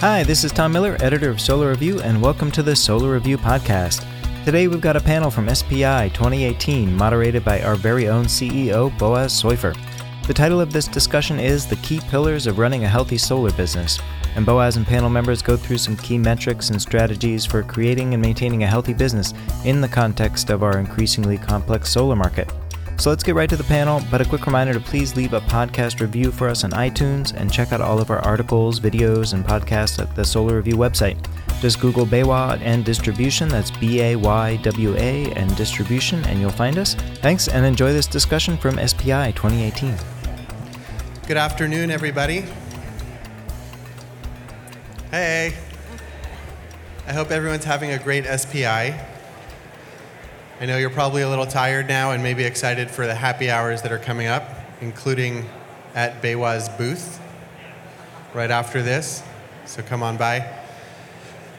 Hi, this is Tom Miller, editor of Solar Review, and welcome to the Solar Review podcast. Today we've got a panel from SPI 2018, moderated by our very own CEO, Boaz Soifer. The title of this discussion is The Key Pillars of Running a Healthy Solar Business, and Boaz and panel members go through some key metrics and strategies for creating and maintaining a healthy business in the context of our increasingly complex solar market. So let's get right to the panel, but a quick reminder to please leave a podcast review for us on iTunes and check out all of our articles, videos, and podcasts at the Solar Review website. Just Google BayWa and Distribution, that's B A Y W A and Distribution, and you'll find us. Thanks, and enjoy this discussion from SPI 2018. Good afternoon, everybody. Hey. I hope everyone's having a great SPI. I know you're probably a little tired now and maybe excited for the happy hours that are coming up, including at BayWa's booth right after this. So come on by.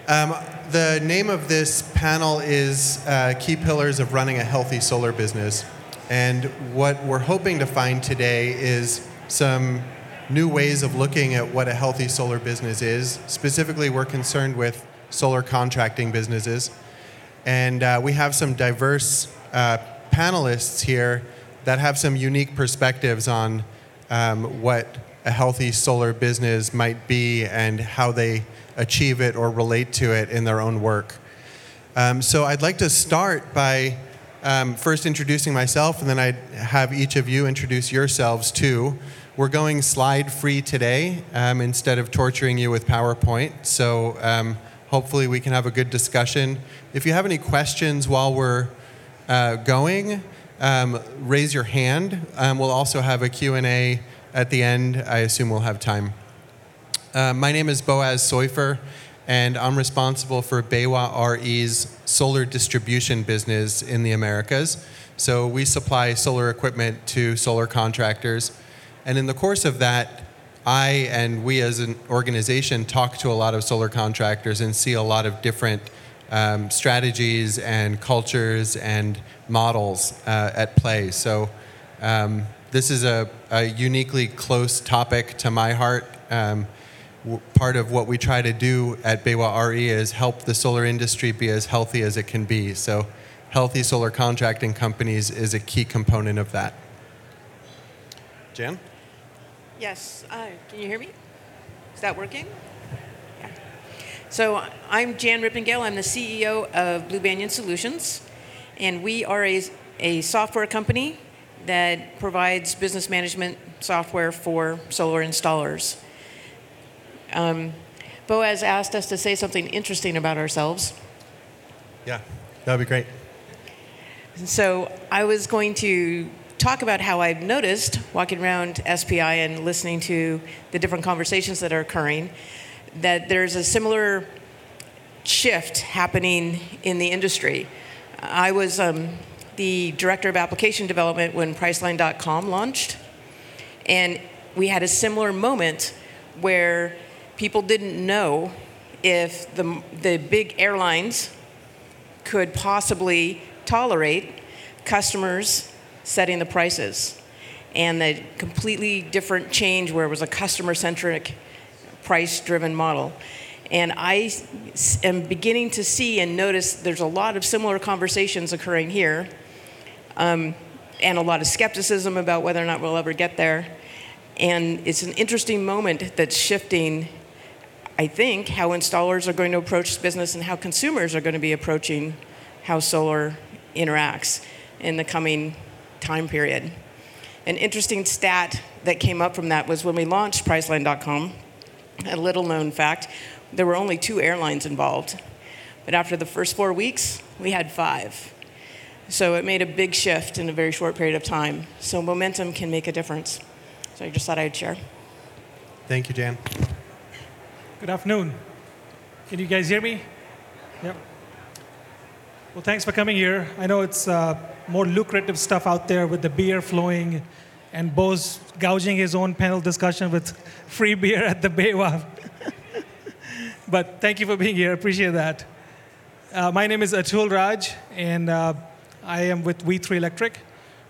Um, the name of this panel is uh, Key Pillars of Running a Healthy Solar Business. And what we're hoping to find today is some new ways of looking at what a healthy solar business is. Specifically, we're concerned with solar contracting businesses. And uh, we have some diverse uh, panelists here that have some unique perspectives on um, what a healthy solar business might be and how they achieve it or relate to it in their own work. Um, so I'd like to start by um, first introducing myself, and then I'd have each of you introduce yourselves too. We're going slide free today um, instead of torturing you with PowerPoint. So um, hopefully we can have a good discussion. If you have any questions while we're uh, going, um, raise your hand. Um, we'll also have a Q&A at the end. I assume we'll have time. Uh, my name is Boaz Soifer, and I'm responsible for BayWa RE's solar distribution business in the Americas. So we supply solar equipment to solar contractors. And in the course of that, I and we as an organization talk to a lot of solar contractors and see a lot of different um, strategies and cultures and models uh, at play. So um, this is a, a, uniquely close topic to my heart. Um, part of what we try to do at BayWa RE is help the solar industry be as healthy as it can be. So healthy solar contracting companies is a key component of that. Jan? Yes. Uh, can you hear me? Is that working? Yeah. So I'm Jan Rippingale. I'm the CEO of Blue Banyan Solutions, and we are a, a software company that provides business management software for solar installers. Um, Boaz asked us to say something interesting about ourselves. Yeah, that would be great. So I was going to talk about how I've noticed walking around SPI and listening to the different conversations that are occurring that there's a similar shift happening in the industry. I was um, the director of application development when Priceline.com launched, and we had a similar moment where people didn't know if the, the big airlines could possibly tolerate customers setting the prices and the completely different change where it was a customer centric price driven model. And I am beginning to see and notice there's a lot of similar conversations occurring here, um, and a lot of skepticism about whether or not we'll ever get there. And it's an interesting moment that's shifting, I think, how installers are going to approach business and how consumers are going to be approaching how solar interacts in the coming time period. An interesting stat that came up from that was when we launched Priceline.com, a little known fact, there were only two airlines involved. But after the first four weeks, we had five. So it made a big shift in a very short period of time. So momentum can make a difference. So I just thought I'd share. Thank you, Jan. Good afternoon. Can you guys hear me? Yep. Well, thanks for coming here. I know it's uh, more lucrative stuff out there with the beer flowing and Bo's gouging his own panel discussion with free beer at the BayWa. but thank you for being here. Appreciate that. Uh, my name is Atul Raj, and uh, I am with We3 Electric.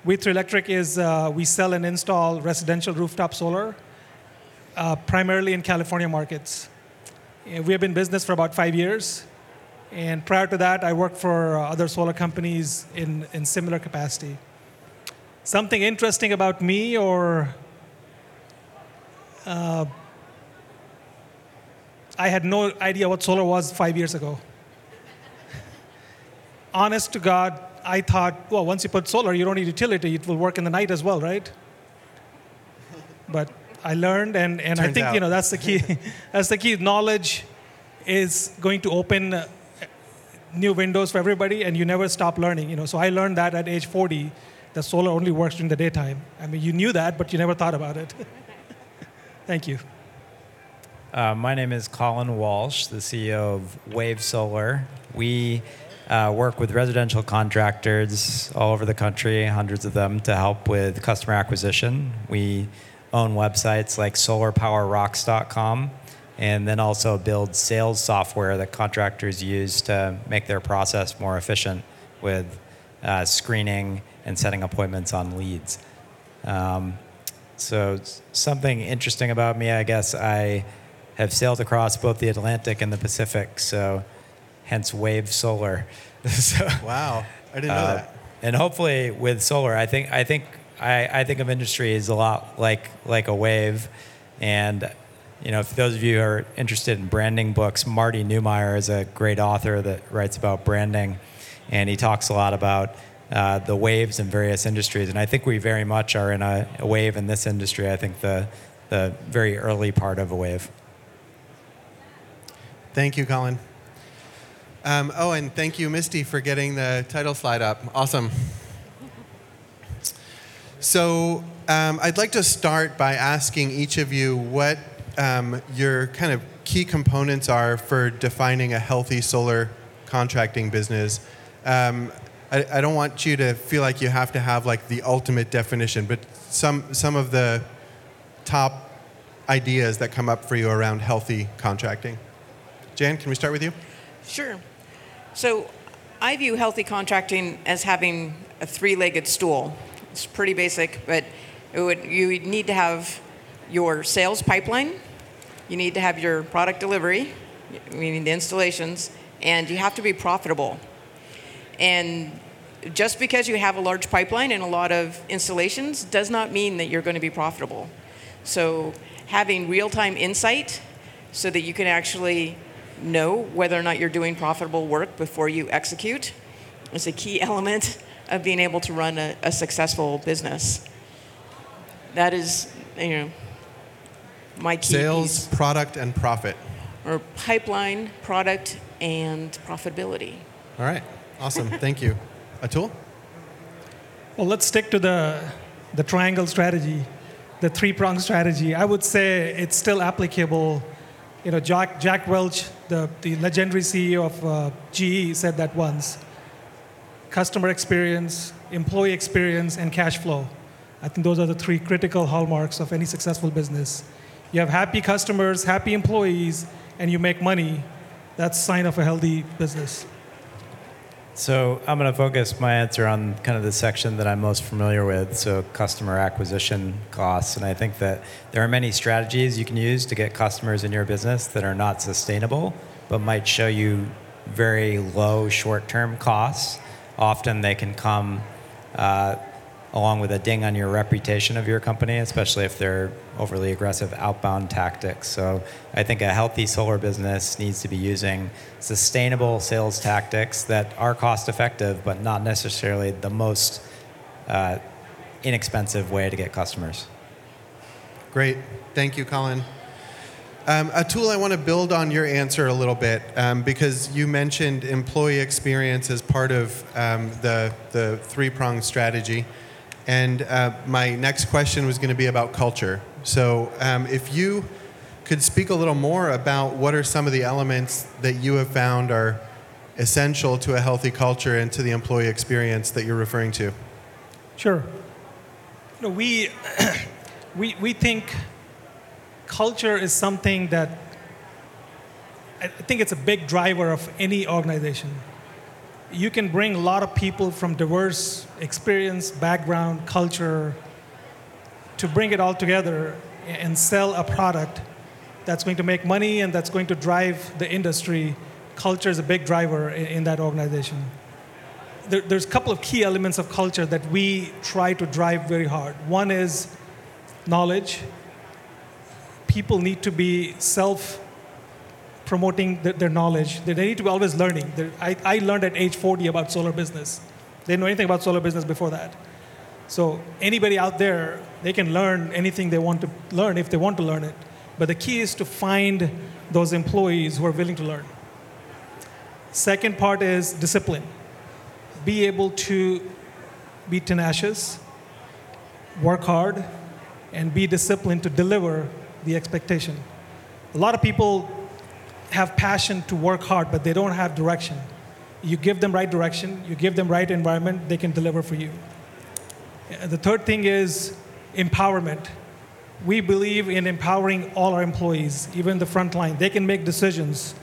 We3 Electric is uh, we sell and install residential rooftop solar, uh, primarily in California markets. We have been in business for about five years. And prior to that, I worked for uh, other solar companies in, in similar capacity. Something interesting about me, or uh, I had no idea what solar was five years ago. Honest to God, I thought, well, once you put solar, you don't need utility. It will work in the night as well, right? But I learned, and, and I think out. you know that's the key. that's the key. Knowledge is going to open new windows for everybody, and you never stop learning. You know, so I learned that at age 40, that solar only works during the daytime. I mean, you knew that, but you never thought about it. Thank you. Uh, my name is Colin Walsh, the CEO of Wave Solar. We uh, work with residential contractors all over the country, hundreds of them, to help with customer acquisition. We own websites like solarpowerrocks.com and then also build sales software that contractors use to make their process more efficient with uh, screening and setting appointments on leads. Um, so, something interesting about me, I guess, I have sailed across both the Atlantic and the Pacific, so hence Wave Solar. so, Wow, I didn't know uh, that. and hopefully with solar, I think I think I, I think of industry as a lot like like a wave, and you know, for those of you who are interested in branding books, Marty Neumeier is a great author that writes about branding, and he talks a lot about uh, the waves in various industries. And I think we very much are in a, a wave in this industry. I think the the very early part of a wave. Thank you, Colin. Um, oh, and thank you, Misty, for getting the title slide up. Awesome. So, um, I'd like to start by asking each of you what um, your kind of key components are for defining a healthy solar contracting business. Um, I, I don't want you to feel like you have to have like the ultimate definition, but some some of the top ideas that come up for you around healthy contracting. Jan, can we start with you? Sure. So I view healthy contracting as having a three legged stool. It's pretty basic, but would, you would need to have your sales pipeline, you need to have your product delivery, meaning the installations, and you have to be profitable. And just because you have a large pipeline and a lot of installations does not mean that you're going to be profitable. So having real-time insight so that you can actually know whether or not you're doing profitable work before you execute is a key element of being able to run a, a successful business. That is, you know, my key Sales, piece. product, and profit. or pipeline, product, and profitability. All right. Awesome. Thank you. Atul? Well, let's stick to the, the triangle strategy, the three prong strategy. I would say it's still applicable. You know, Jack, Jack Welch, the, the legendary CEO of uh, GE, said that once customer experience, employee experience, and cash flow. I think those are the three critical hallmarks of any successful business. You have happy customers, happy employees, and you make money. That's sign of a healthy business. So I'm going to focus my answer on kind of the section that I'm most familiar with, so customer acquisition costs. And I think that there are many strategies you can use to get customers in your business that are not sustainable, but might show you very low short-term costs. Often they can come uh, along with a ding on your reputation of your company, especially if they're overly aggressive outbound tactics. So I think a healthy solar business needs to be using sustainable sales tactics that are cost effective, but not necessarily the most uh, inexpensive way to get customers. Great. Thank you, Colin. Um, Atul I want to build on your answer a little bit um, because you mentioned employee experience as part of um, the, the three pronged strategy. And uh, my next question was going to be about culture. So, um, if you could speak a little more about what are some of the elements that you have found are essential to a healthy culture and to the employee experience that you're referring to. Sure. You know, we, we, we think culture is something that I think it's a big driver of any organization. You can bring a lot of people from diverse experience, background, culture to bring it all together and sell a product that's going to make money and that's going to drive the industry, culture is a big driver in, in that organization. There, there's a couple of key elements of culture that we try to drive very hard. One is knowledge. People need to be self promoting their, their, knowledge. They need to be always learning. I, I learned at age 40 about solar business. They didn't know anything about solar business before that. So anybody out there, they can learn anything they want to learn if they want to learn it. But the key is to find those employees who are willing to learn. Second part is discipline. Be able to be tenacious, work hard, and be disciplined to deliver the expectation. A lot of people have passion to work hard, but they don't have direction. You give them right direction, you give them right environment, they can deliver for you. Uh, the third thing is empowerment. We believe in empowering all our employees, even the front line. They can make decisions.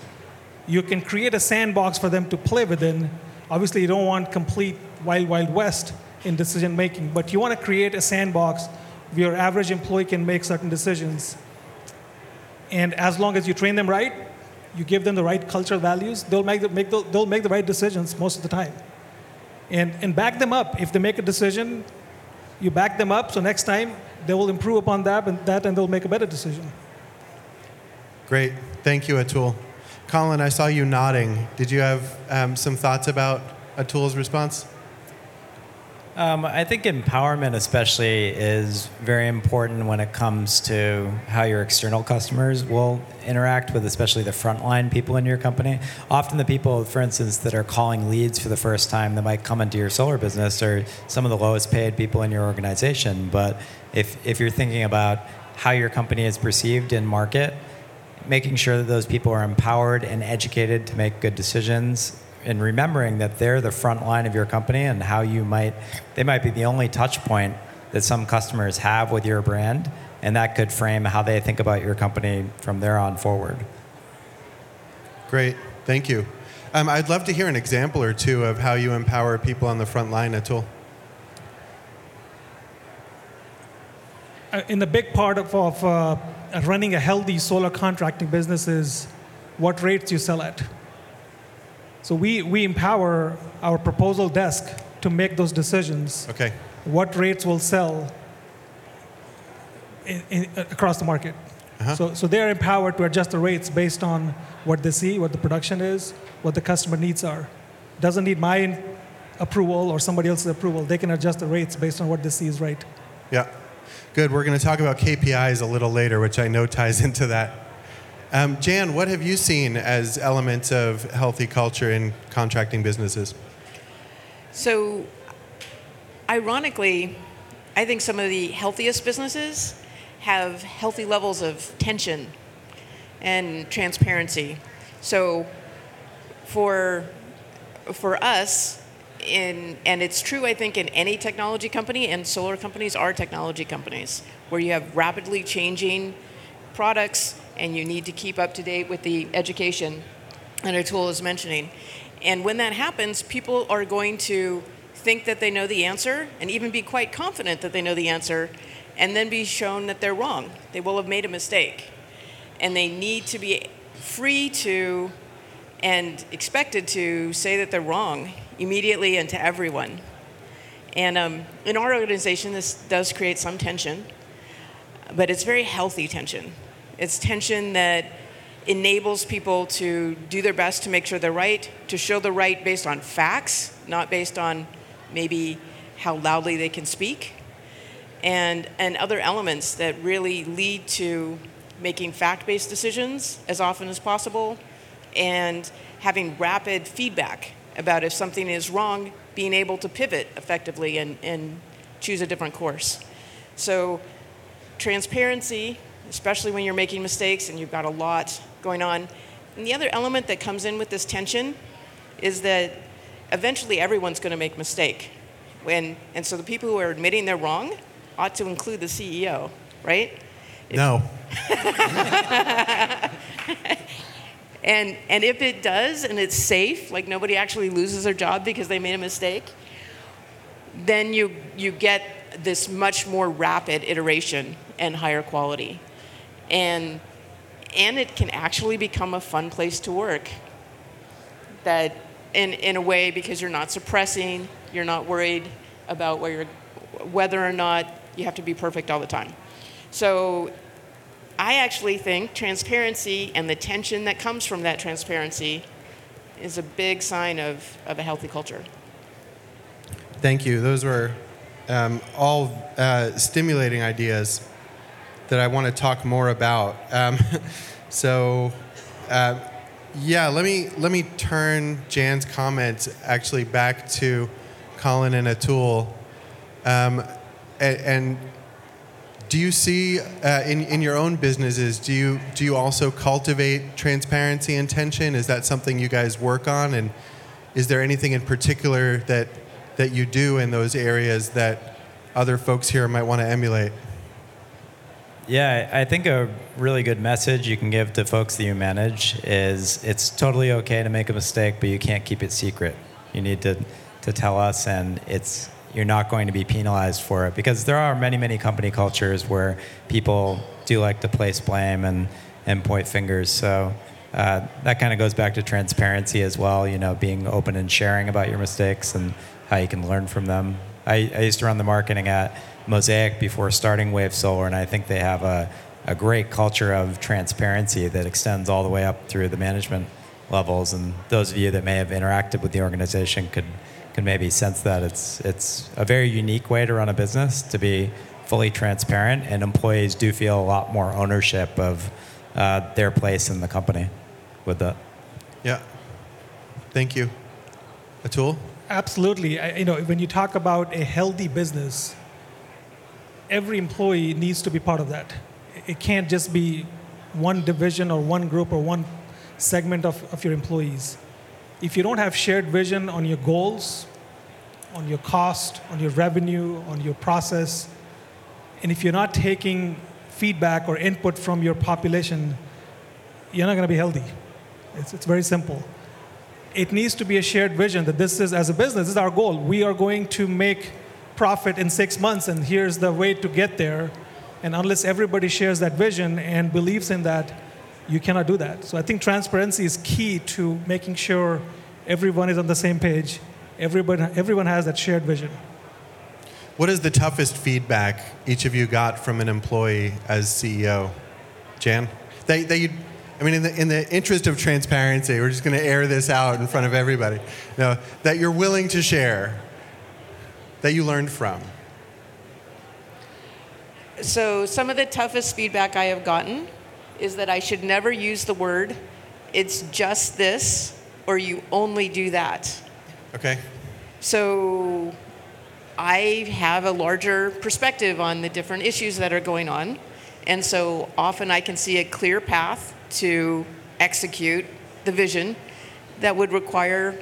You can create a sandbox for them to play within. Obviously, you don't want complete wild, wild west in decision making, but you want to create a sandbox where your average employee can make certain decisions. And as long as you train them right, you give them the right cultural values, they'll make the, make the, they'll make the right decisions most of the time. And, and back them up. If they make a decision, you back them up, so next time they will improve upon that and, that and they'll make a better decision. Great. Thank you, Atul. Colin, I saw you nodding. Did you have um, some thoughts about Atul's response? Um, I think empowerment, especially, is very important when it comes to how your external customers will interact with, especially the frontline people in your company. Often, the people, for instance, that are calling leads for the first time that might come into your solar business are some of the lowest paid people in your organization. But if, if you're thinking about how your company is perceived in market, making sure that those people are empowered and educated to make good decisions and remembering that they're the front line of your company and how you might they might be the only touch point that some customers have with your brand and that could frame how they think about your company from there on forward. Great. Thank you. Um, i'd love to hear an example or two of how you empower people on the front line atul. Uh, in the big part of, of uh, running a healthy solar contracting business is what rates you sell at so we, we empower our proposal desk to make those decisions. Okay. What rates will sell in, in, across the market. Uh-huh. So, so they're empowered to adjust the rates based on what they see, what the production is, what the customer needs are. Doesn't need my approval or somebody else's approval. They can adjust the rates based on what they see is right. Yeah. Good. We're going to talk about KPIs a little later, which I know ties into that. Um, Jan, what have you seen as elements of healthy culture in contracting businesses? So, ironically, I think some of the healthiest businesses have healthy levels of tension and transparency. So, for for us, in and it's true, I think, in any technology company, and solar companies are technology companies, where you have rapidly changing products and you need to keep up to date with the education that Atul is mentioning. And when that happens, people are going to think that they know the answer and even be quite confident that they know the answer and then be shown that they're wrong. They will have made a mistake. And they need to be free to and expected to say that they're wrong immediately and to everyone. And um, in our organization, this does create some tension, but it's very healthy tension. It's tension that enables people to do their best to make sure they're right, to show the right based on facts, not based on maybe how loudly they can speak, and, and other elements that really lead to making fact based decisions as often as possible and having rapid feedback about if something is wrong, being able to pivot effectively and, and choose a different course. So, transparency especially when you're making mistakes and you've got a lot going on. And the other element that comes in with this tension is that eventually everyone's going to make a mistake. When, and so the people who are admitting they're wrong ought to include the CEO, right? No. and, and if it does and it's safe, like nobody actually loses their job because they made a mistake, then you, you get this much more rapid iteration and higher quality. And and it can actually become a fun place to work. That, in, in a way, because you're not suppressing, you're not worried about where whether or not you have to be perfect all the time. So I actually think transparency and the tension that comes from that transparency is a big sign of, of a healthy culture. Thank you. Those were um, all uh, stimulating ideas that I want to talk more about. Um, so, uh, yeah, let me let me turn Jan's comments actually back to Colin and Atul, um, and, and, do you see uh, in in your own businesses? Do you do you also cultivate transparency and tension? Is that something you guys work on? And is there anything in particular that that you do in those areas that other folks here might want to emulate? Yeah, I think a really good message you can give to folks that you manage is it's totally okay to make a mistake, but you can't keep it secret. You need to, to tell us, and it's you're not going to be penalized for it because there are many, many company cultures where people do like to place blame and, and point fingers. So uh, that kind of goes back to transparency as well, you know, being open and sharing about your mistakes and how you can learn from them. I, I used to run the marketing at Mosaic before starting Wave Solar, and I think they have a, a great culture of transparency that extends all the way up through the management levels. And those of you that may have interacted with the organization could could maybe sense that it's it's a very unique way to run a business to be fully transparent, and employees do feel a lot more ownership of uh, their place in the company with that. Yeah. Thank you. Atul? Absolutely. I, you know, when you talk about a healthy business, every employee needs to be part of that. It can't just be one division or one group or one segment of, of your employees. If you don't have shared vision on your goals, on your cost, on your revenue, on your process, and if you're not taking feedback or input from your population, you're not going to be healthy. It's, it's very simple. It needs to be a shared vision that this is, as a business, this is our goal. We are going to make profit in six months, and here's the way to get there. And unless everybody shares that vision and believes in that, you cannot do that. So I think transparency is key to making sure everyone is on the same page. Everyone, everyone has that shared vision. What is the toughest feedback each of you got from an employee as CEO? Jan? That you, I mean, in the, in the interest of transparency, we're just going to air this out in front of everybody. No, that you're willing to share that you learned from? So, some of the toughest feedback I have gotten is that I should never use the word, it's just this, or you only do that. Okay. So, I have a larger perspective on the different issues that are going on. And so often I can see a clear path to execute the vision that would require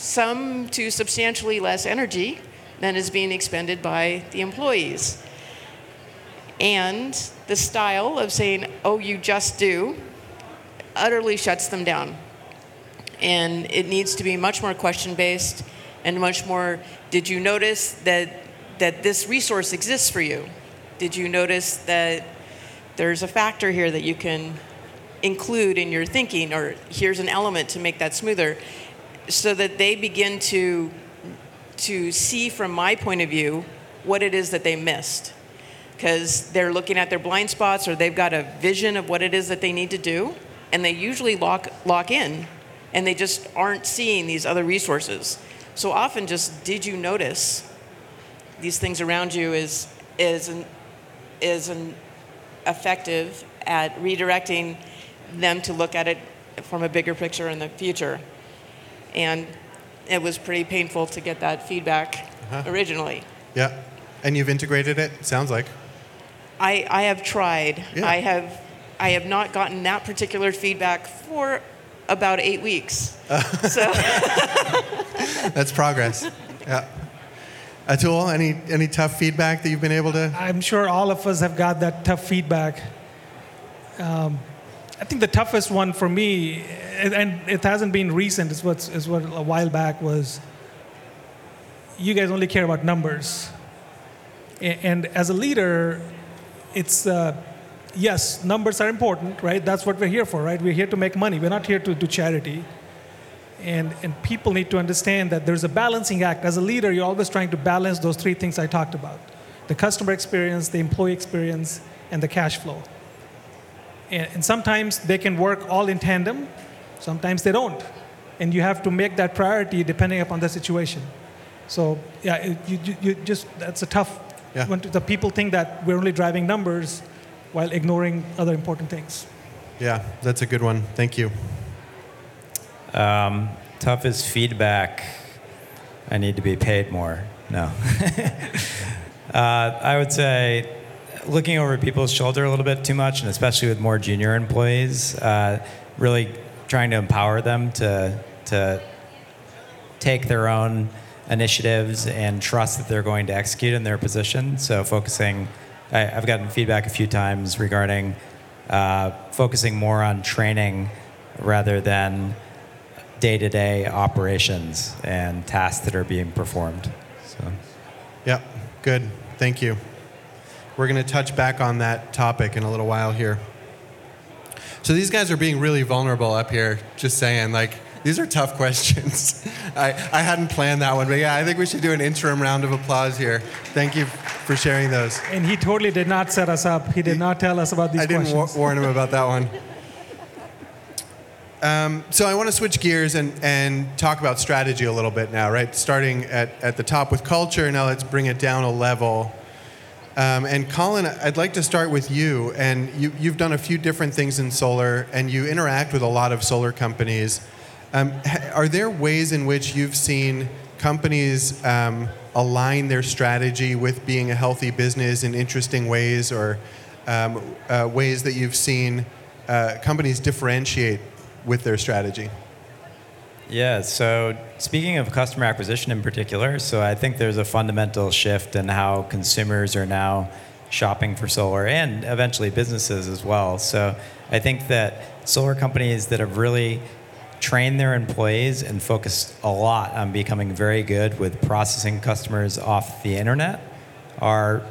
some to substantially less energy than is being expended by the employees. And the style of saying, oh, you just do, utterly shuts them down. And it needs to be much more question based and much more did you notice that, that this resource exists for you? Did you notice that there's a factor here that you can include in your thinking, or here's an element to make that smoother? So that they begin to to see from my point of view what it is that they missed. Because they're looking at their blind spots or they've got a vision of what it is that they need to do and they usually lock lock in and they just aren't seeing these other resources. So often just did you notice these things around you is is an, is an effective at redirecting them to look at it from a bigger picture in the future and it was pretty painful to get that feedback uh-huh. originally. Yeah, and you've integrated it. Sounds like. I I have tried. Yeah. I have I have not gotten that particular feedback for about eight weeks. Uh. So. That's progress. Yeah. Atul, any any tough feedback that you've been able to? I'm sure all of us have got that tough feedback. Um, I think the toughest one for me, and it hasn't been recent, is what, is what a while back was you guys only care about numbers. And as a leader, it's, uh, yes, numbers are important, right? That's what we're here for, right? We're here to make money. We're not here to do charity. And, and people need to understand that there's a balancing act. As a leader, you're always trying to balance those three things I talked about the customer experience, the employee experience, and the cash flow. And, and sometimes they can work all in tandem, sometimes they don't. And you have to make that priority depending upon the situation. So, yeah, it, you, you just, that's a tough, Yeah. when the people think that we're only driving numbers while ignoring other important things. Yeah, that's a good one. Thank you. Um, toughest feedback. I need to be paid more. No. uh, I would say looking over people's shoulder a little bit too much, and especially with more junior employees, uh, really trying to empower them to to take their own initiatives and trust that they're going to execute in their position. So focusing, I, I've gotten feedback a few times regarding uh, focusing more on training rather than day-to-day operations and tasks that are being performed. So. Yep, good. Thank you. We're going to touch back on that topic in a little while here. So these guys are being really vulnerable up here, just saying, like, these are tough questions. I, I hadn't planned that one, but yeah, I think we should do an interim round of applause here. Thank you for sharing those. And he totally did not set us up. He did not tell us about these I didn't questions. warn him about that one. Um, so I want to switch gears and, and talk about strategy a little bit now, right? Starting at, at the top with culture, now let's bring it down a level. Um, and Colin, I'd like to start with you. And you, you've done a few different things in solar, and you interact with a lot of solar companies. Um, are there ways in which you've seen companies um, align their strategy with being a healthy business in interesting ways, or um, uh, ways that you've seen uh, companies differentiate with their strategy? Yeah, so speaking of customer acquisition in particular, so I think there's a fundamental shift in how consumers are now shopping for solar and eventually businesses as well. So I think that solar companies that have really trained their employees and focused a lot on becoming very good with processing customers off the internet are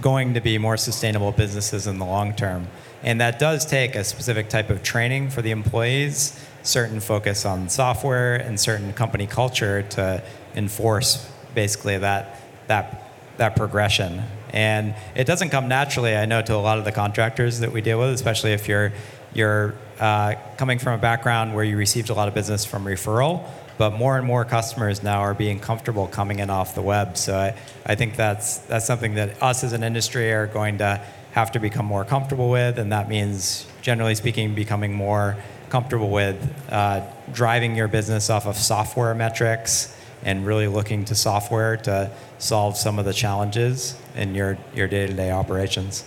going to be more sustainable businesses in the long term. And that does take a specific type of training for the employees, certain focus on software and certain company culture to enforce basically that that that progression. And it doesn't come naturally, I know, to a lot of the contractors that we deal with, especially if you're you're uh, coming from a background where you received a lot of business from referral but more and more customers now are being comfortable coming in off the web. So I, I think that's that's something that us as an industry are going to have to become more comfortable with, and that means, generally speaking, becoming more comfortable with uh, driving your business off of software metrics and really looking to software to solve some of the challenges in your, your day-to-day operations.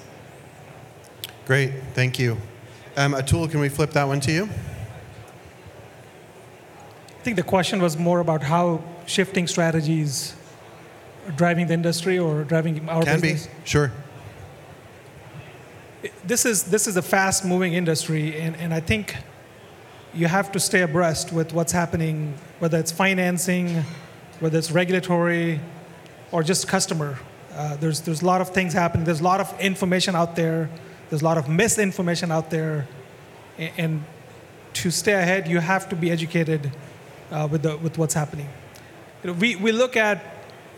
Great, thank you. Um, Atul, can we flip that one to you? I think the question was more about how shifting strategies are driving the industry or driving our Can business. be, sure. This is this is a fast-moving industry, and, and I think you have to stay abreast with what's happening, whether it's financing, whether it's regulatory, or just customer. Uh, there's there's a lot of things happening. There's a lot of information out there. There's a lot of misinformation out there, and, and to stay ahead, you have to be educated uh, with the with what's happening. You know, we we look at,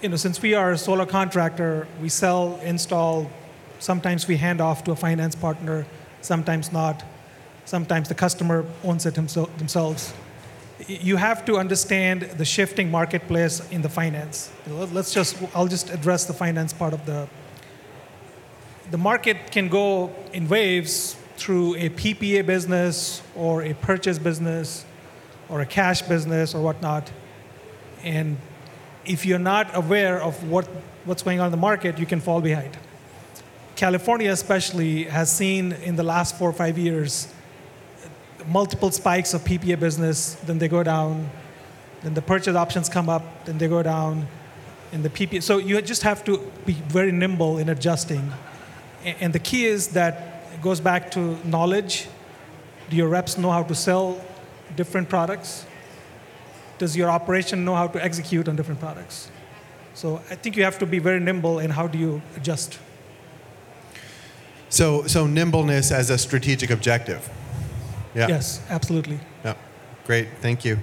you know, since we are a solar contractor, we sell, install. Sometimes we hand off to a finance partner, sometimes not. Sometimes the customer owns it himsel- themselves. You have to understand the shifting marketplace in the finance. Let- Let's just, I'll just address the finance part of the. The market can go in waves through a PPA business or a purchase business or a cash business or whatnot. And if you're not aware of what, what's going on in the market, you can fall behind. California, especially, has seen in the last four or five years multiple spikes of PPA business, then they go down, then the purchase options come up, then they go down, and the PPA. So you just have to be very nimble in adjusting. And the key is that it goes back to knowledge. Do your reps know how to sell different products? Does your operation know how to execute on different products? So I think you have to be very nimble in how do you adjust. So, so nimbleness as a strategic objective. Yeah. Yes, absolutely. Yeah. Great. Thank you.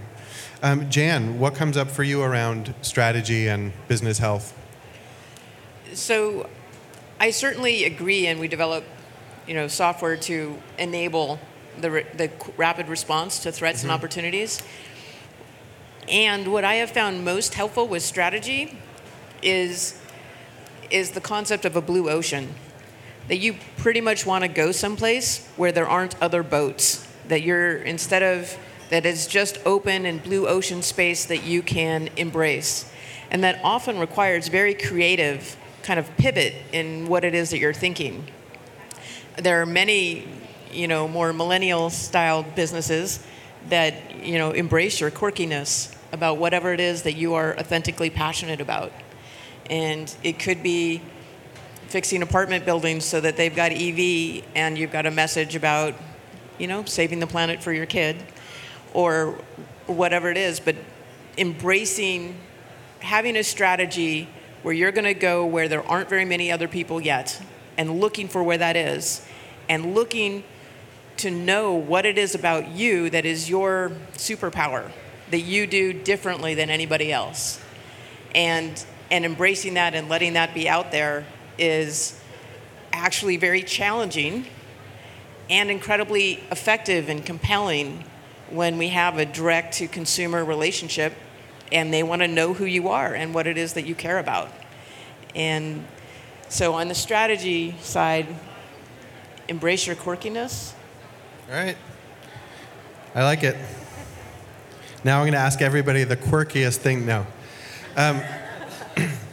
Um, Jan, what comes up for you around strategy and business health? So, I certainly agree, and we develop, you know, software to enable the, re- the rapid response to threats and opportunities. And what I have found most helpful with strategy is is the concept of a blue ocean. That you pretty much want to go someplace where there aren't other boats. That you're instead of that is just open and blue ocean space that you can embrace. And that often requires very creative kind of pivot in what it is that you're thinking. There are many, you know, more millennial style businesses that, you know, embrace your quirkiness about whatever it is that you are authentically passionate about. And it could be fixing apartment buildings so that they've got EV and you've got a message about, you know, saving the planet for your kid or whatever it is, but embracing having a strategy where you're going to go where there aren't very many other people yet and looking for where that is and looking to know what it is about you that is your superpower that you do differently than anybody else. And and embracing that and letting that be out there is actually very challenging and incredibly effective and compelling when we have a direct to consumer relationship and they want to know who you are and what it is that you care about. And so on the strategy side, embrace your quirkiness. All right. I like it. Now I'm going to ask everybody the quirkiest thing. No. Um,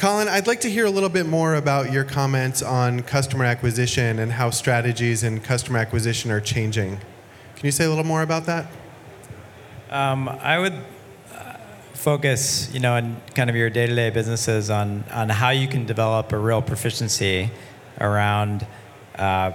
Colin, I'd like to hear a little bit more about your comments on customer acquisition and how strategies in customer acquisition are changing. Can you say a little more about that? Um, I would uh, focus, you know, in kind of your day-to-day businesses on on how you can develop a real proficiency around uh,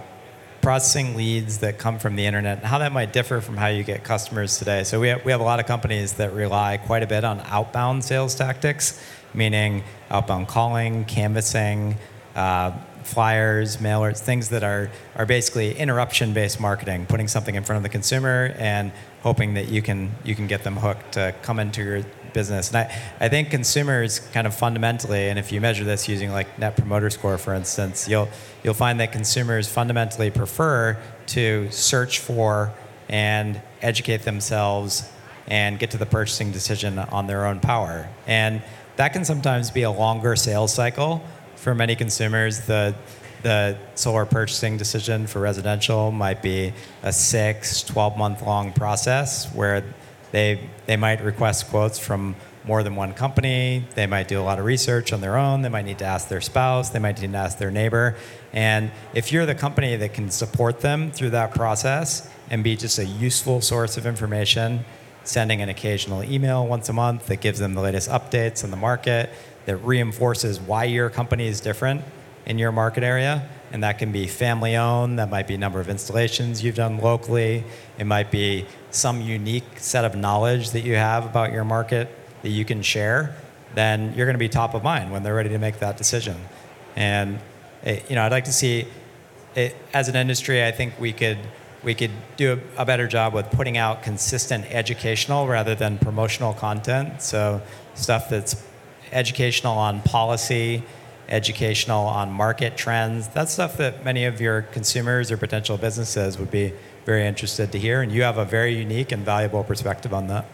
processing leads that come from the internet and how that might differ from how you get customers today. So we have, we have a lot of companies that rely quite a bit on outbound sales tactics, meaning outbound calling, canvassing, uh, flyers, mailers, things that are, are basically interruption-based marketing, putting something in front of the consumer and hoping that you can, you can get them hooked to come into your business. And I, I think consumers kind of fundamentally, and if you measure this using like Net Promoter Score, for instance, you'll, you'll find that consumers fundamentally prefer to search for and educate themselves and get to the purchasing decision on their own power. And that can sometimes be a longer sales cycle for many consumers. The the solar purchasing decision for residential might be a six, 12 month long process where they, they might request quotes from more than one company. They might do a lot of research on their own. They might need to ask their spouse. They might need to ask their neighbor. And if you're the company that can support them through that process and be just a useful source of information, sending an occasional email once a month that gives them the latest updates on the market, that reinforces why your company is different in your market area. And that can be family owned, that might be number of installations you've done locally, it might be some unique set of knowledge that you have about your market that you can share, then you're going to be top of mind when they're ready to make that decision. And it, you know, I'd like to see it, as an industry. I think we could we could do a, better job with putting out consistent educational rather than promotional content. So stuff that's educational on policy, educational on market trends. That's stuff that many of your consumers or potential businesses would be very interested to hear, and you have a very unique and valuable perspective on that.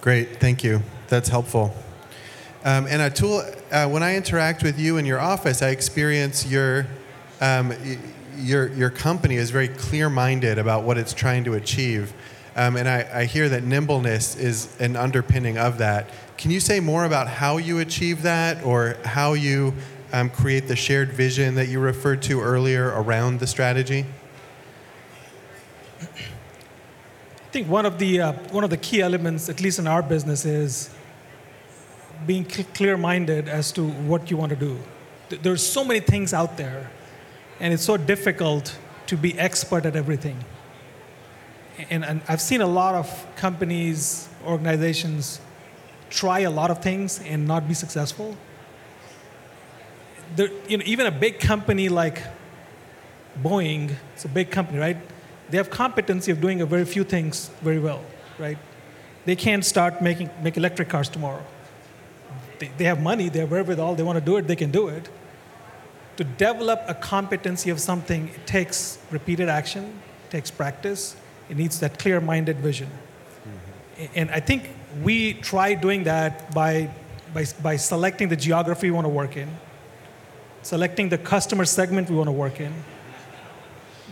Great, thank you. That's helpful. Um, and Atul, uh, when I interact with you in your office, I experience your, um, your, your company is very clear minded about what it's trying to achieve. Um, and I, I hear that nimbleness is an underpinning of that. Can you say more about how you achieve that or how you um, create the shared vision that you referred to earlier around the strategy? I think one of the uh, one of the key elements, at least in our business, is being cl- clear-minded as to what you want to do. Th- There's so many things out there, and it's so difficult to be expert at everything. And, and I've seen a lot of companies, organizations, try a lot of things and not be successful. there, you know, even a big company like Boeing, it's a big company, right? They have competency of doing a very few things very well, right? They can't start making make electric cars tomorrow. They, they have money, they have wherewithal, they want to do it, they can do it. To develop a competency of something, it takes repeated action, it takes practice, it needs that clear-minded vision. Mm-hmm. And I think we try doing that by, by, by selecting the geography we want to work in, selecting the customer segment we want to work in,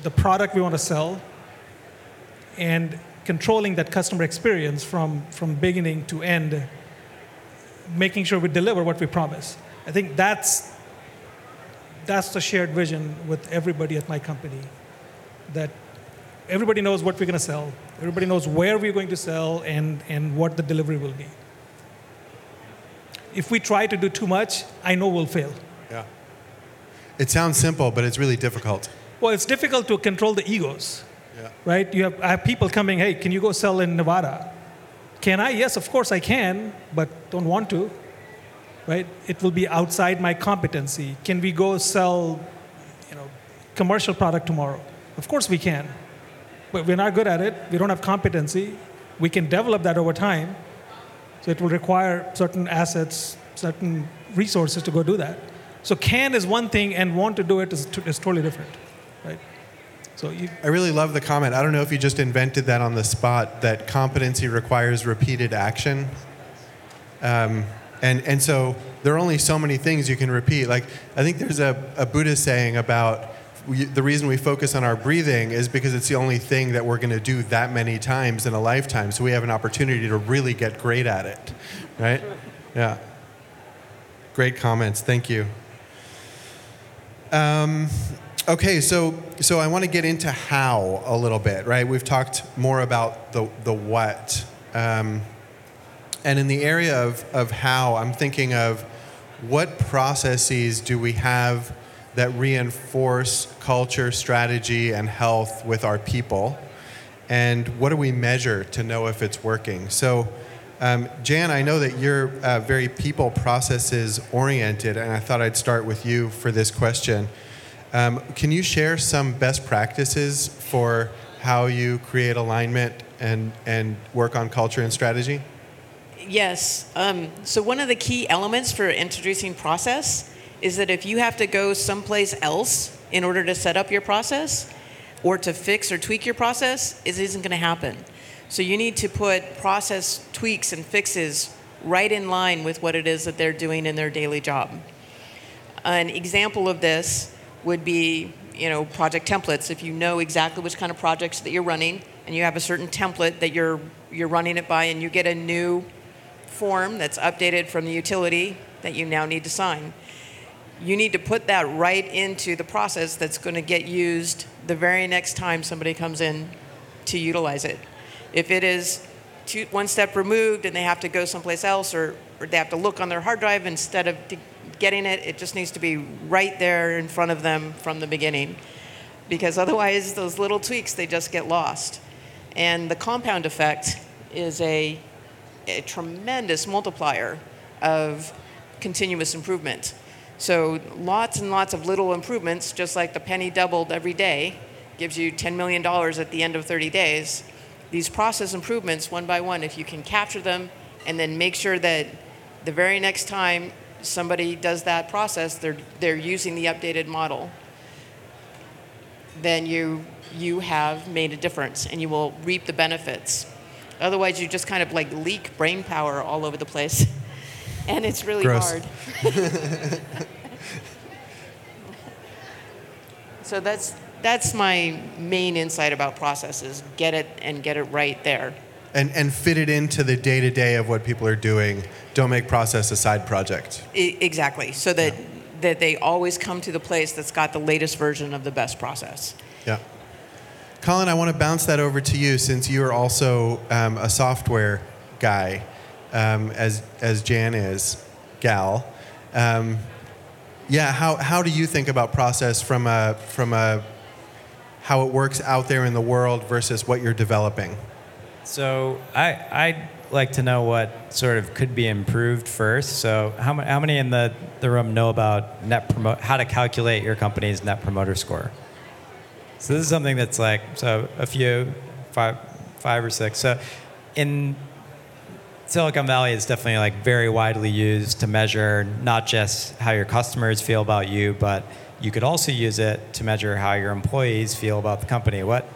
the product we want to sell, and controlling that customer experience from, from beginning to end, making sure we deliver what we promise. I think that's, that's the shared vision with everybody at my company, that everybody knows what we're going to sell, everybody knows where we're going to sell, and, and what the delivery will be. If we try to do too much, I know we'll fail. Yeah. It sounds simple, but it's really difficult. Well, it's difficult to control the egos, Yeah. right? You have, I have people coming, hey, can you go sell in Nevada? Can I? Yes, of course I can, but don't want to, right? It will be outside my competency. Can we go sell, you know, commercial product tomorrow? Of course we can, but we're not good at it. We don't have competency. We can develop that over time. So it will require certain assets, certain resources to go do that. So can is one thing, and want to do it is, is totally different, right? So you, I really love the comment. I don't know if you just invented that on the spot, that competency requires repeated action. Um, and, and so there are only so many things you can repeat. Like, I think there's a, a Buddhist saying about we, the reason we focus on our breathing is because it's the only thing that we're going to do that many times in a lifetime. So we have an opportunity to really get great at it, right? Yeah. Great comments. Thank you. Um, okay, so so I want to get into how a little bit, right? We've talked more about the the what, um, and in the area of of how, I'm thinking of what processes do we have that reinforce culture, strategy, and health with our people, and what do we measure to know if it's working? So. Um, Jan, I know that you're uh, very people processes oriented, and I thought I'd start with you for this question. Um, can you share some best practices for how you create alignment and, and work on culture and strategy? Yes. Um, so one of the key elements for introducing process is that if you have to go someplace else in order to set up your process or to fix or tweak your process, it isn't going to happen. So you need to put process tweaks and fixes right in line with what it is that they're doing in their daily job. An example of this would be, you know, project templates. If you know exactly which kind of projects that you're running and you have a certain template that you're you're running it by and you get a new form that's updated from the utility that you now need to sign. You need to put that right into the process that's going to get used the very next time somebody comes in to utilize it. If it is two, one step removed and they have to go someplace else or, or they have to look on their hard drive instead of getting it, it just needs to be right there in front of them from the beginning. Because otherwise, those little tweaks, they just get lost. And the compound effect is a, a tremendous multiplier of continuous improvement. So lots and lots of little improvements, just like the penny doubled every day, gives you $10 million at the end of 30 days these process improvements one by one, if you can capture them and then make sure that the very next time somebody does that process, they're, they're using the updated model, then you, you have made a difference and you will reap the benefits. Otherwise, you just kind of like leak brain power all over the place. and it's really Gross. hard. so that's that's my main insight about processes. Get it and get it right there. And, and fit it into the day to day of what people are doing. Don't make process a side project. I, exactly. So that that they always come to the place that's got the latest version of the best process. Yeah. Colin, I want to bounce that over to you since you are also um, a software guy, um, as, as Jan is, gal. Um, yeah, how, how do you think about process from a, from a how it works out there in the world versus what you're developing? So I, I like to know what sort of could be improved first. So, how, how many in the, the room know about net promote, how to calculate your company's net promoter score? So, this is something that's like, so a few, five, five or six. So, in Silicon Valley, it's definitely like very widely used to measure not just how your customers feel about you, but you could also use it to measure how your employees feel about the company. What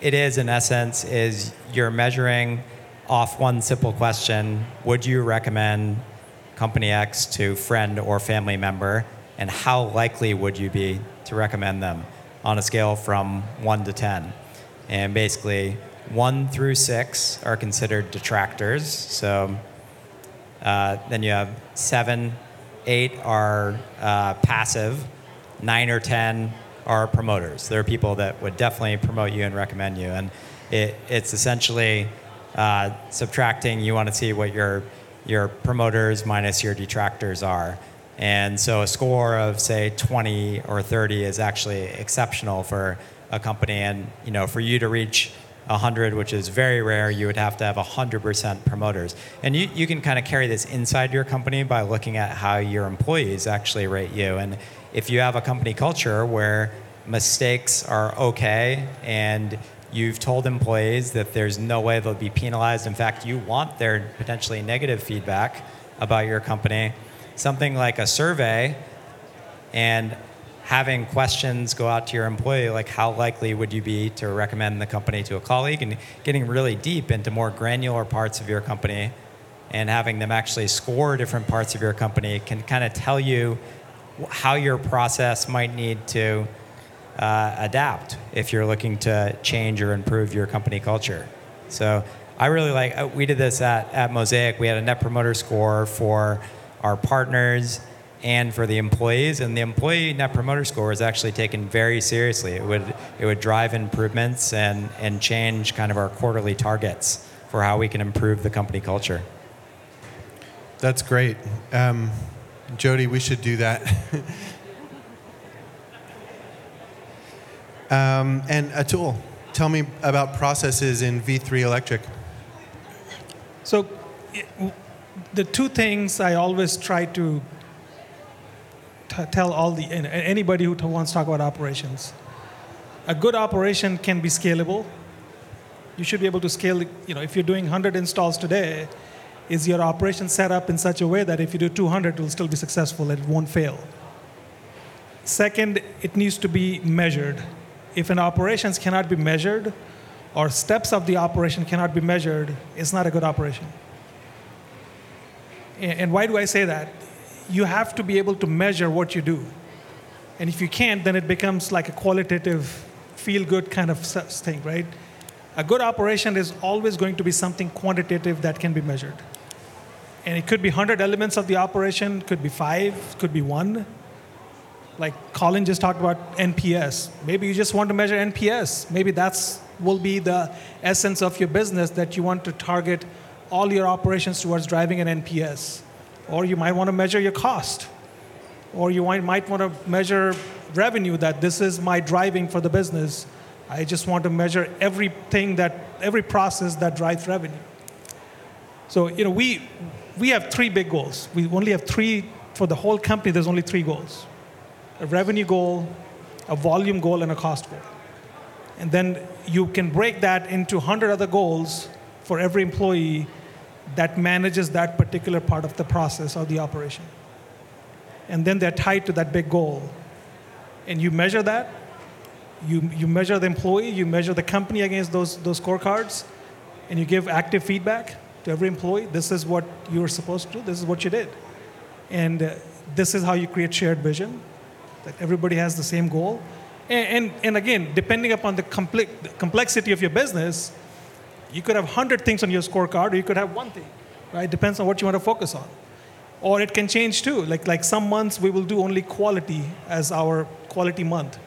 it is, in essence, is you're measuring off one simple question Would you recommend company X to friend or family member? And how likely would you be to recommend them on a scale from 1 to 10? And basically, 1 through 6 are considered detractors. So uh, then you have 7, 8 are uh, passive, 9 or 10 are promoters. There are people that would definitely promote you and recommend you. And it, it's essentially uh, subtracting, you want to see what your, your promoters minus your detractors are. And so a score of say 20 or 30 is actually exceptional for a company. And you know, for you to reach 100, which is very rare, you would have to have 100% promoters. And you, you can kind of carry this inside your company by looking at how your employees actually rate you. And if you have a company culture where mistakes are okay and You've told employees that there's no way they'll be penalized. In fact, you want their potentially negative feedback about your company. Something like a survey and having questions go out to your employee, like how likely would you be to recommend the company to a colleague, and getting really deep into more granular parts of your company and having them actually score different parts of your company can kind of tell you how your process might need to uh, adapt if you're looking to change or improve your company culture. So I really like, uh, we did this at, at Mosaic. We had a net promoter score for our partners and for the employees. And the employee net promoter score was actually taken very seriously. It would, it would drive improvements and, and change kind of our quarterly targets for how we can improve the company culture. That's great. Um, Jody, we should do that. Um, and Atul, tell me about processes in V3 Electric. So, the two things I always try to t- tell all the anybody who wants to talk about operations. A good operation can be scalable. You should be able to scale. You know, if you're doing 100 installs today, is your operation set up in such a way that if you do 200, it will still be successful and it won't fail. Second, it needs to be measured if an operations cannot be measured or steps of the operation cannot be measured, it's not a good operation. And why do I say that? You have to be able to measure what you do. And if you can't, then it becomes like a qualitative, feel good kind of thing, right? A good operation is always going to be something quantitative that can be measured. And it could be 100 elements of the operation, could be five, could be one, like Colin just talked about NPS. Maybe you just want to measure NPS. Maybe that's will be the essence of your business that you want to target all your operations towards driving an NPS. Or you might want to measure your cost. Or you might, might want to measure revenue that this is my driving for the business. I just want to measure everything that every process that drives revenue. So, you know, we we have three big goals. We only have three for the whole company, there's only three goals a revenue goal, a volume goal, and a cost goal. And then you can break that into 100 other goals for every employee that manages that particular part of the process or the operation. And then they're tied to that big goal. And you measure that. You, you measure the employee, you measure the company against those, those scorecards, and you give active feedback to every employee. This is what you were supposed to do, this is what you did. And uh, this is how you create shared vision that everybody has the same goal. And, and, and again, depending upon the complex, complexity of your business, you could have 100 things on your scorecard, or you could have one thing, right? Depends on what you want to focus on. Or it can change too. Like, like some months, we will do only quality as our quality month.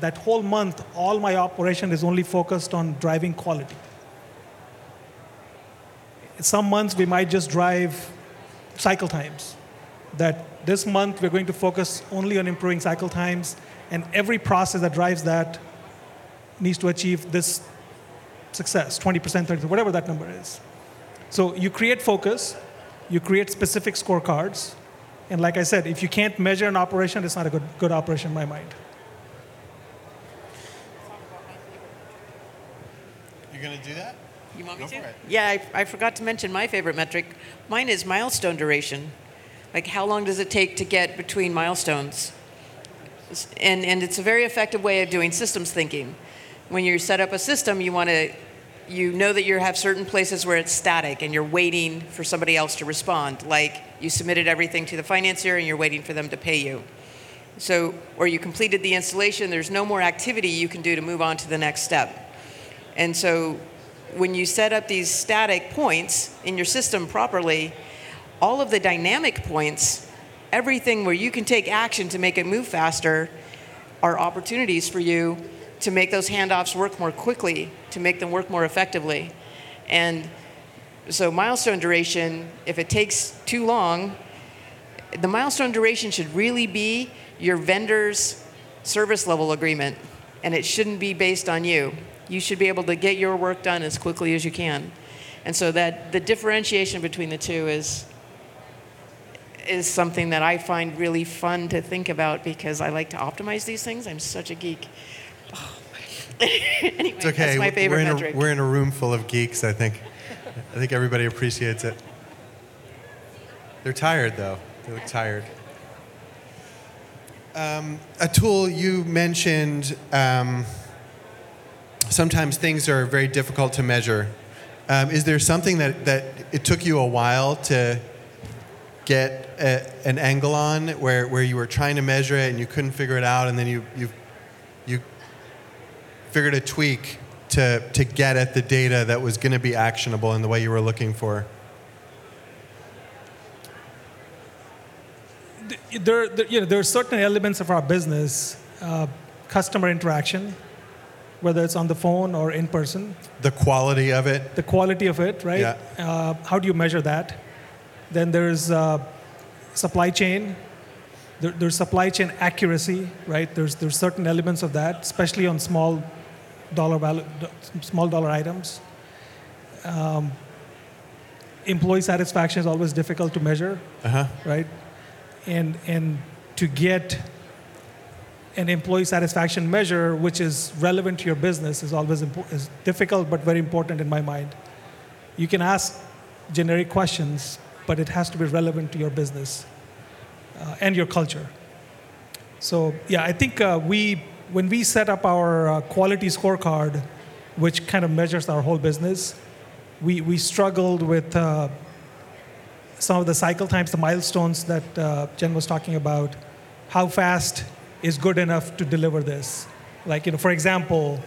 That whole month, all my operation is only focused on driving quality. Some months, we might just drive cycle times that this month we're going to focus only on improving cycle times, and every process that drives that needs to achieve this success 20%, 30%, whatever that number is. So you create focus, you create specific scorecards, and like I said, if you can't measure an operation, it's not a good, good operation in my mind. You're going to do that? You want me Go to? for it. Yeah, I, I forgot to mention my favorite metric. Mine is milestone duration. Like, how long does it take to get between milestones? And, and it's a very effective way of doing systems thinking. When you set up a system, you want to, you know that you have certain places where it's static and you're waiting for somebody else to respond. Like, you submitted everything to the financier and you're waiting for them to pay you. So, or you completed the installation, there's no more activity you can do to move on to the next step. And so when you set up these static points in your system properly, all of the dynamic points, everything where you can take action to make it move faster, are opportunities for you to make those handoffs work more quickly, to make them work more effectively. And so, milestone duration, if it takes too long, the milestone duration should really be your vendor's service level agreement, and it shouldn't be based on you. You should be able to get your work done as quickly as you can. And so that the differentiation between the two is is something that I find really fun to think about because I like to optimize these things. I'm such a geek. anyway, It's okay. that's my favorite we're, in metric. a, we're in a room full of geeks, I think. I think everybody appreciates it. They're tired, though. They look tired. Um, Atul you mentioned, um, sometimes things are very difficult to measure. Um, is there something that, that it took you a while to get a, an angle on where, where you were trying to measure it and you couldn't figure it out and then you, you, you figured a tweak to, to get at the data that was going to be actionable in the way you were looking for? there, there, you know, there are certain elements of our business, uh, customer interaction, whether it's on the phone or in person, The quality of it? the quality of it, right? Yeah. Uh, how do you measure that? Then there's uh, supply chain. There, there's supply chain accuracy, right? There's there's certain elements of that, especially on small dollar value, small dollar items. Um, employee satisfaction is always difficult to measure Uh huh. right? And and to get an employee satisfaction measure which is relevant to your business is always impo- is difficult but very important in my mind. You can ask generic questions, but it has to be relevant to your business uh, and your culture. So yeah, I think uh, we when we set up our uh, quality scorecard, which kind of measures our whole business, we we struggled with. Uh, some of the cycle times, the milestones that uh, Jen was talking about, how fast is good enough to deliver this? Like, you know, for example,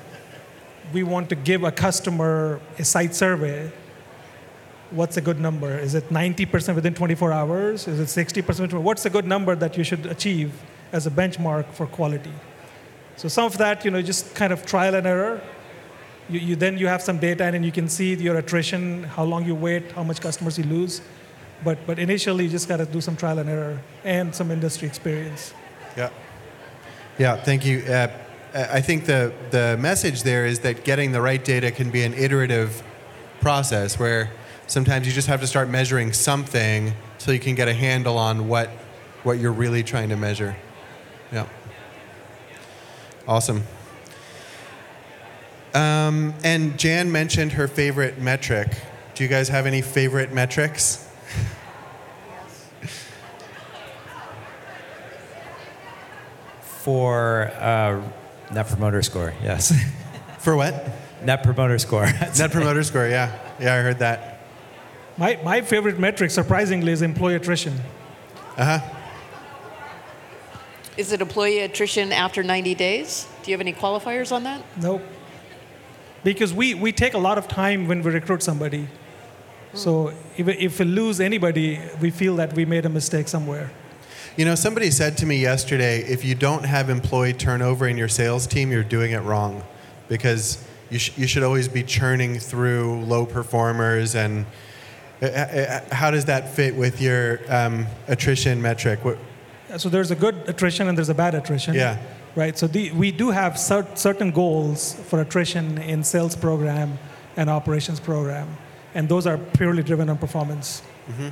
we want to give a customer a site survey. What's a good number? Is it 90% within 24 hours? Is it 60% What's a good number that you should achieve as a benchmark for quality? So some of that, you know, just kind of trial and error. You, you then you have some data and then you can see your attrition, how long you wait, how much customers you lose. But, but initially, you just got to do some trial and error and some industry experience. Yeah. Yeah, thank you. Uh, I think the, the message there is that getting the right data can be an iterative process where sometimes you just have to start measuring something so you can get a handle on what, what you're really trying to measure. Yeah. Awesome. Um, and Jan mentioned her favorite metric. Do you guys have any favorite metrics? For uh, Net Promoter Score, yes. For what? Net Promoter Score. Net Promoter Score, yeah. Yeah, I heard that. My, my favorite metric, surprisingly, is employee attrition. Uh huh. Is it employee attrition after 90 days? Do you have any qualifiers on that? Nope. Because we, we take a lot of time when we recruit somebody. So if, if we lose anybody, we feel that we made a mistake somewhere. You know, somebody said to me yesterday if you don't have employee turnover in your sales team, you're doing it wrong because you, sh- you should always be churning through low performers. And uh, uh, how does that fit with your um, attrition metric? What, Uh, so there's a good attrition and there's a bad attrition. Yeah. Right. So the, we do have cer- certain goals for attrition in sales program and operations program. and those are purely driven on performance. Mm-hmm.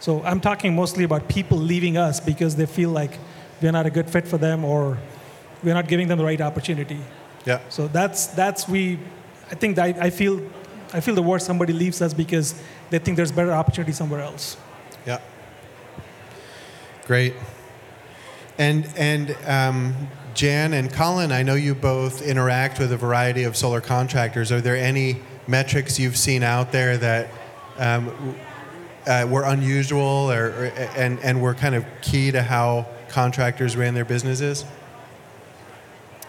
So I'm talking mostly about people leaving us because they feel like we're not a good fit for them or we're not giving them the right opportunity. Yeah. So that's that's we. I think that I, I feel I feel the worst somebody leaves us because they think there's better opportunity somewhere else. Yeah. Great. And and um, Jan and Colin, I know you both interact with a variety of solar contractors. Are there any metrics you've seen out there that um, uh, were unusual or, or and and were kind of key to how contractors ran their businesses?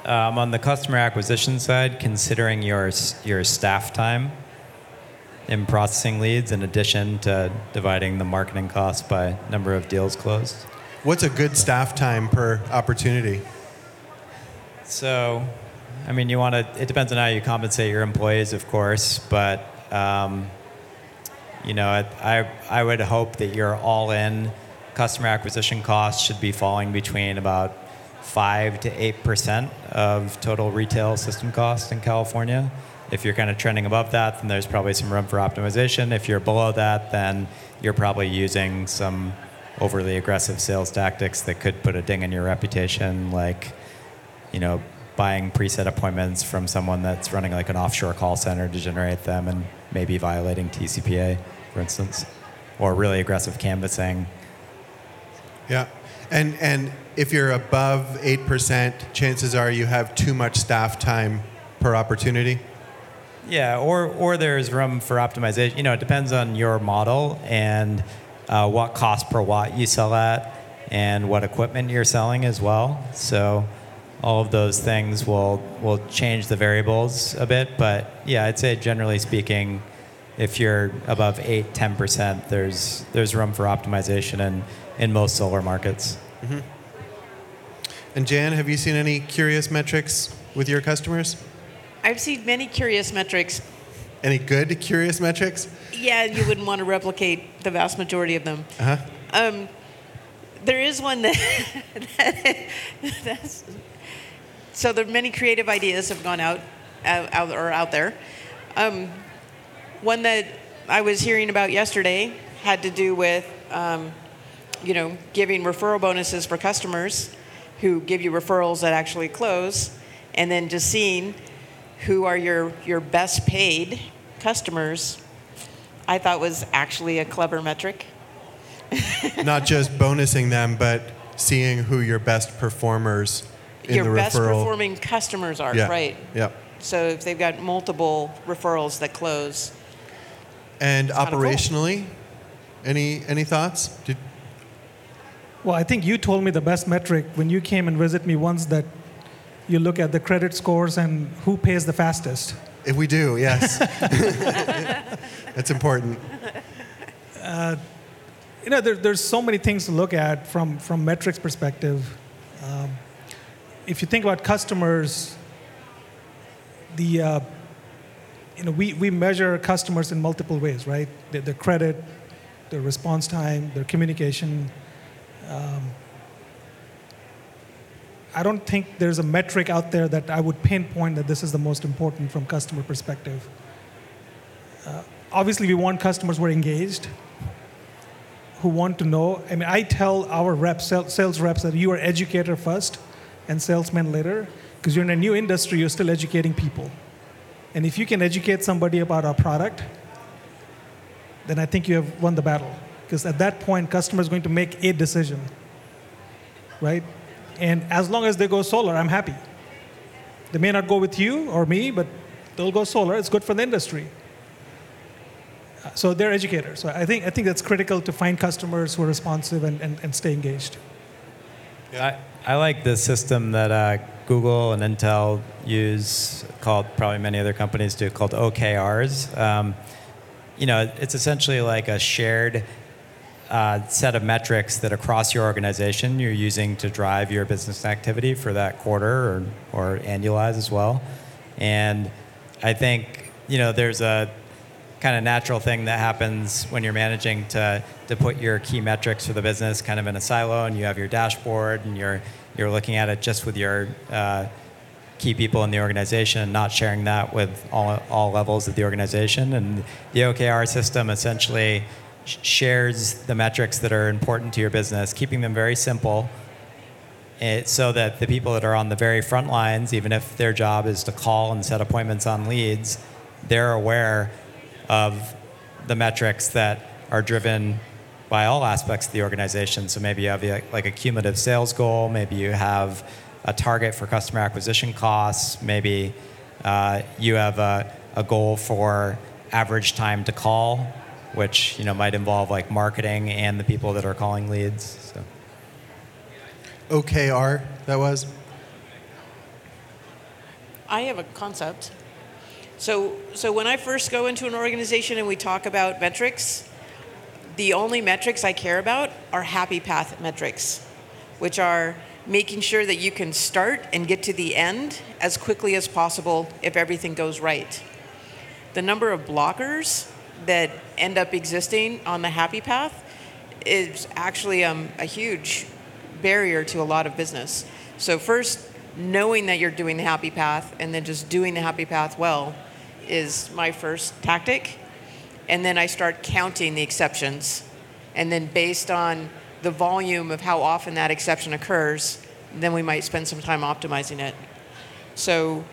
Um, on the customer acquisition side, considering your your staff time in processing leads, in addition to dividing the marketing costs by number of deals closed. What's a good staff time per opportunity? So, I mean, you want to. It depends on how you compensate your employees, of course, but um, you know, I, I would hope that your all-in customer acquisition costs should be falling between about five to eight percent of total retail system cost in California. If you're kind of trending above that, then there's probably some room for optimization. If you're below that, then you're probably using some overly aggressive sales tactics that could put a ding in your reputation, like you know, buying preset appointments from someone that's running like an offshore call center to generate them and maybe violating TCPA, for instance, or really aggressive canvassing. Yeah. And and if you're above 8%, chances are you have too much staff time per opportunity. Yeah, or or there's room for optimization. You know, it depends on your model and uh, what cost per watt you sell at, and what equipment you're selling as well. So, all of those things will will change the variables a bit. But yeah, I'd say generally speaking, if you're above eight, 10 percent, there's there's room for optimization in in most solar markets. And Jan, have you seen any curious metrics with your customers? I've seen many curious metrics. Any good curious metrics? Yeah, you wouldn't want to replicate the vast majority of them. Uh-huh. Um, there is one that, that that's, so there many creative ideas have gone out, out, out or out there. Um, one that I was hearing about yesterday had to do with, um, you know, giving referral bonuses for customers who give you referrals that actually close, and then just seeing who are your your best paid customers. I thought was actually a clever metric. Not just bonusing them, but seeing who your best performers in your the best referral. performing customers are, yeah. right? Yep. So if they've got multiple referrals that close, And kinda cool. operationally, any any thoughts? Did, Well, I think you told me the best metric when you came and visit me once that you look at the credit scores and who pays the fastest. if we do, yes. That's important. You know, there, there's so many things to look at from from metrics perspective. Um, if you think about customers, the uh, you know we, we measure customers in multiple ways, right? Their, their credit, their response time, their communication. Um, I don't think there's a metric out there that I would pinpoint that this is the most important from customer perspective. Uh, obviously, we want customers who are engaged, who want to know. I mean, I tell our reps, sales reps, that you are educator first and salesman later, because you're in a new industry, you're still educating people. And if you can educate somebody about our product, then I think you have won the battle. Because at that point, customer is going to make a decision, right? And as long as they go solar, I'm happy. They may not go with you or me, but they'll go solar. It's good for the industry. Uh, So they're educators. So I think, I think that's critical to find customers who are responsive and, and, and stay engaged. I, I like the system that uh, Google and Intel use, called probably many other companies do, called OKRs. Um, you know, it's essentially like a shared uh, set of metrics that across your organization you're using to drive your business activity for that quarter or, or annualize as well. And I think, you know, there's a kind of natural thing that happens when you're managing to, to put your key metrics for the business kind of in a silo and you have your dashboard and you're, you're looking at it just with your uh, key people in the organization and not sharing that with all, all levels of the organization. And the OKR system essentially shares the metrics that are important to your business, keeping them very simple. It, so that the people that are on the very front lines, even if their job is to call and set appointments on leads, they're aware of the metrics that are driven by all aspects of the organization. So maybe you have like a cumulative sales goal, maybe you have a target for customer acquisition costs, maybe uh, you have a, a goal for average time to call, which you know might involve like marketing and the people that are calling leads. So. OKR, that was. I have a concept. So, so when I first go into an organization and we talk about metrics, the only metrics I care about are happy path metrics, which are making sure that you can start and get to the end as quickly as possible if everything goes right. The number of blockers that end up existing on the happy path is actually um, a huge barrier to a lot of business. So, first, knowing that you're doing the happy path and then just doing the happy path well is my first tactic and then I start counting the exceptions. And then based on the volume of how often that exception occurs, then we might spend some time optimizing it. So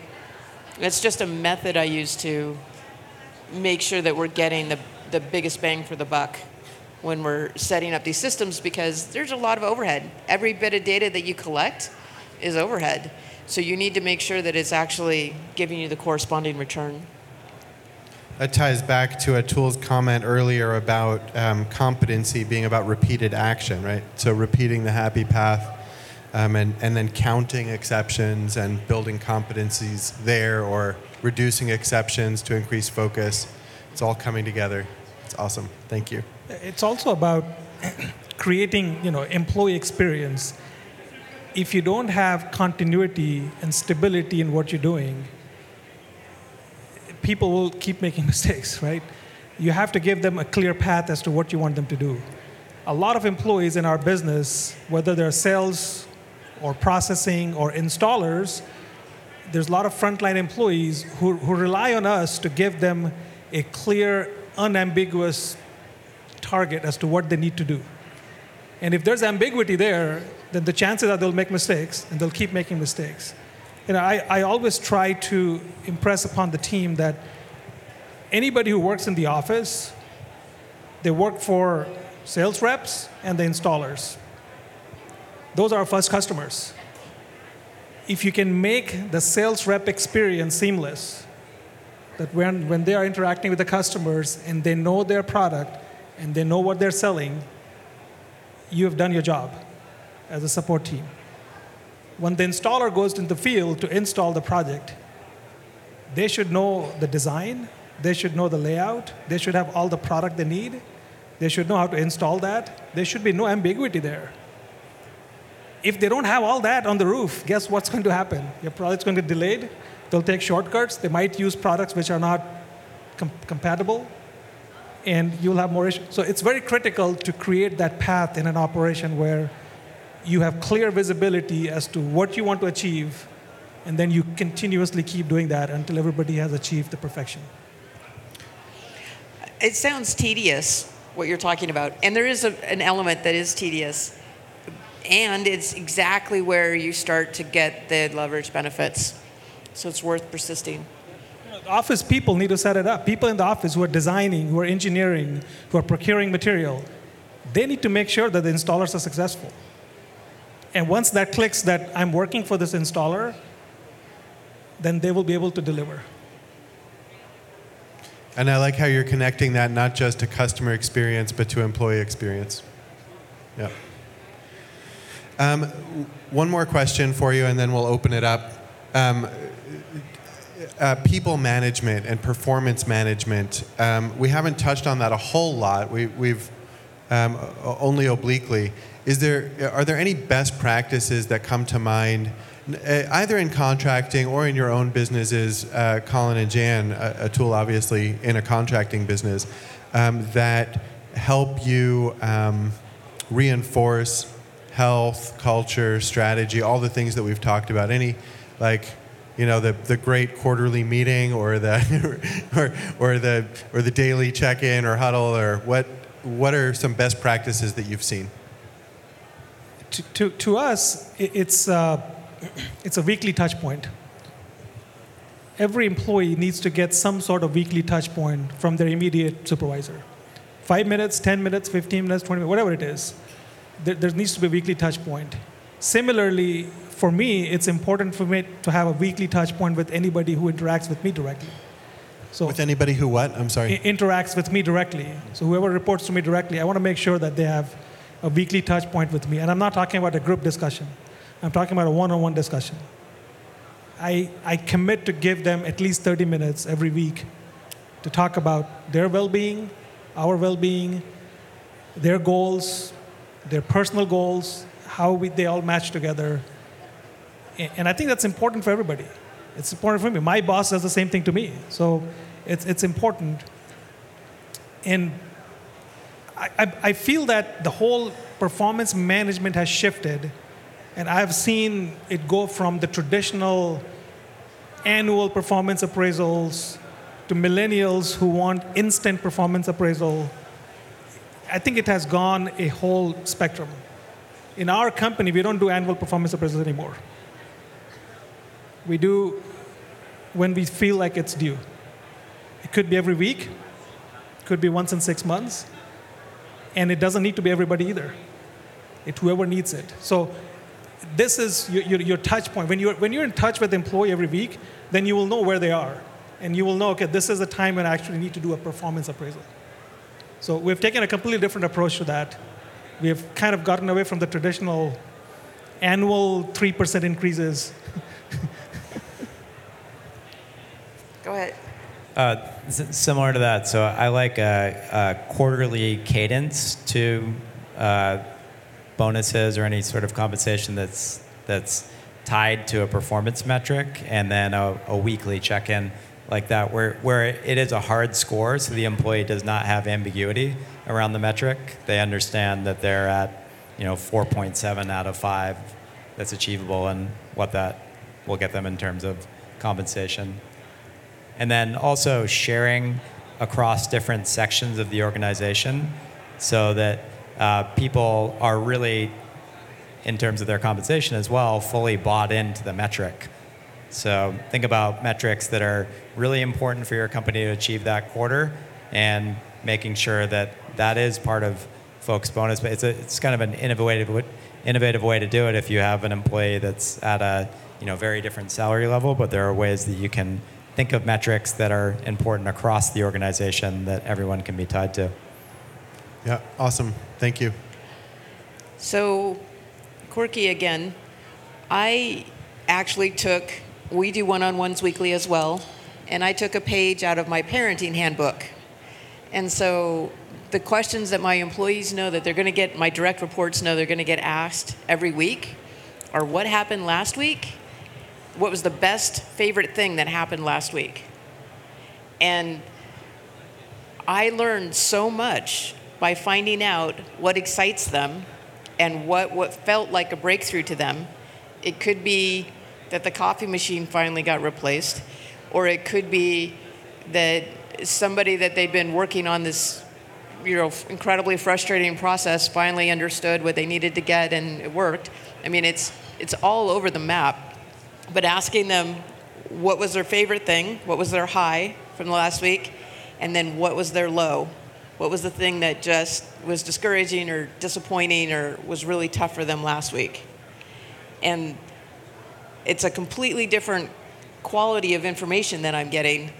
it's just a method I use to make sure that we're getting the, the biggest bang for the buck when we're setting up these systems because there's a lot of overhead. Every bit of data that you collect is overhead. So you need to make sure that it's actually giving you the corresponding return. That ties back to Atul's comment earlier about um, competency being about repeated action, right? So repeating the happy path um, and, and then counting exceptions and building competencies there or reducing exceptions to increase focus. It's all coming together. It's awesome. Thank you. It's also about creating, you know, employee experience. If you don't have continuity and stability in what you're doing, people will keep making mistakes, right? You have to give them a clear path as to what you want them to do. A lot of employees in our business, whether they're sales or processing or installers, there's a lot of frontline employees who, who rely on us to give them a clear, unambiguous target as to what they need to do. And if there's ambiguity there, then the chances are they'll make mistakes and they'll keep making mistakes you know, I, I always try to impress upon the team that anybody who works in the office, they work for sales reps and the installers. Those are our first customers. If you can make the sales rep experience seamless, that when, when they are interacting with the customers and they know their product and they know what they're selling, you have done your job as a support team when the installer goes in the field to install the project, they should know the design, they should know the layout, they should have all the product they need, they should know how to install that. There should be no ambiguity there. If they don't have all that on the roof, guess what's going to happen? Your product's going to get delayed. They'll take shortcuts. They might use products which are not com- compatible, and you'll have more issues. So it's very critical to create that path in an operation where you have clear visibility as to what you want to achieve, and then you continuously keep doing that until everybody has achieved the perfection. It sounds tedious, what you're talking about, and there is a, an element that is tedious. And it's exactly where you start to get the leverage benefits. So it's worth persisting. office people need to set it up. People in the office who are designing, who are engineering, who are procuring material, they need to make sure that the installers are successful. And once that clicks that I'm working for this installer, then they will be able to deliver. And I like how you're connecting that not just to customer experience, but to employee experience. Yeah. Um, one more question for you, and then we'll open it up. Um, uh, people management and performance management. Um, we haven't touched on that a whole lot. We, have um, only obliquely. Is there, are there any best practices that come to mind, uh, either in contracting or in your own businesses, uh, Colin and Jan, Atul, obviously in a contracting business, um, that help you um, reinforce health, culture, strategy, all the things that we've talked about? Any like you know, the, the great quarterly meeting or the, or, or the, or the daily check-in or huddle or what, what are some best practices that you've seen? To, to, to us, it's, uh, it's a weekly touch point. Every employee needs to get some sort of weekly touch point from their immediate supervisor. Five minutes, 10 minutes, 15 minutes, 20 minutes, whatever it is. There, there needs to be a weekly touch point. Similarly, for me, it's important for me to have a weekly touch point with anybody who interacts with me directly. So with anybody who what? I'm sorry. interacts with me directly. So whoever reports to me directly, I want to make sure that they have a weekly touch point with me. And I'm not talking about a group discussion. I'm talking about a one-on-one discussion. I, I commit to give them at least 30 minutes every week to talk about their well-being, our well-being, their goals, their personal goals, how we, they all match together. And I think that's important for everybody. It's important for me. My boss does the same thing to me. So it's, it's important. And I, I, I feel that the whole performance management has shifted. And I've seen it go from the traditional annual performance appraisals to millennials who want instant performance appraisal. I think it has gone a whole spectrum. In our company, we don't do annual performance appraisals anymore. We do when we feel like it's due. It could be every week, could be once in six months, and it doesn't need to be everybody either. It's whoever needs it. So this is your, your, your, touch point. When you're, when you're in touch with the employee every week, then you will know where they are. And you will know, okay, this is the time when I actually need to do a performance appraisal. So we've taken a completely different approach to that. We have kind of gotten away from the traditional annual 3% increases Go ahead. Uh, similar to that, so I like a, a quarterly cadence to uh, bonuses or any sort of compensation that's that's tied to a performance metric, and then a, a weekly check-in like that, where where it is a hard score, so the employee does not have ambiguity around the metric. They understand that they're at you know 4.7 out of five that's achievable, and what that will get them in terms of compensation and then also sharing across different sections of the organization so that uh, people are really, in terms of their compensation as well, fully bought into the metric. So think about metrics that are really important for your company to achieve that quarter and making sure that that is part of folks' bonus. But it's, a, it's kind of an innovative, innovative way to do it if you have an employee that's at a you know, very different salary level, but there are ways that you can think of metrics that are important across the organization that everyone can be tied to. Yeah, awesome. Thank you. So, quirky again. I actually took, we do one on ones weekly as well, and I took a page out of my parenting handbook. And so, the questions that my employees know that they're going to get, my direct reports know they're going to get asked every week are what happened last week what was the best favorite thing that happened last week. And I learned so much by finding out what excites them and what, what felt like a breakthrough to them. It could be that the coffee machine finally got replaced, or it could be that somebody that they'd been working on this you know incredibly frustrating process finally understood what they needed to get and it worked. I mean it's it's all over the map but asking them what was their favorite thing, what was their high from the last week, and then what was their low. What was the thing that just was discouraging or disappointing or was really tough for them last week? And it's a completely different quality of information that I'm getting,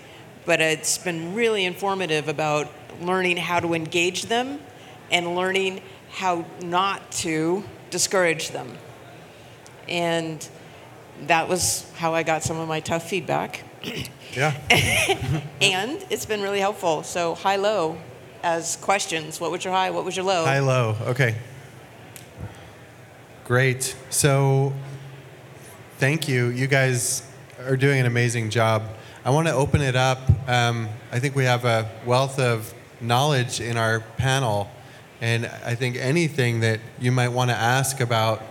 but it's been really informative about learning how to engage them and learning how not to discourage them. And that was how I got some of my tough feedback. Yeah. and it's been really helpful. So high low as questions. What was your high? What was your low? High low. Okay. Great. So thank you. You guys are doing an amazing job. I want to open it up. Um, I think we have a wealth of knowledge in our panel. And I think anything that you might want to ask about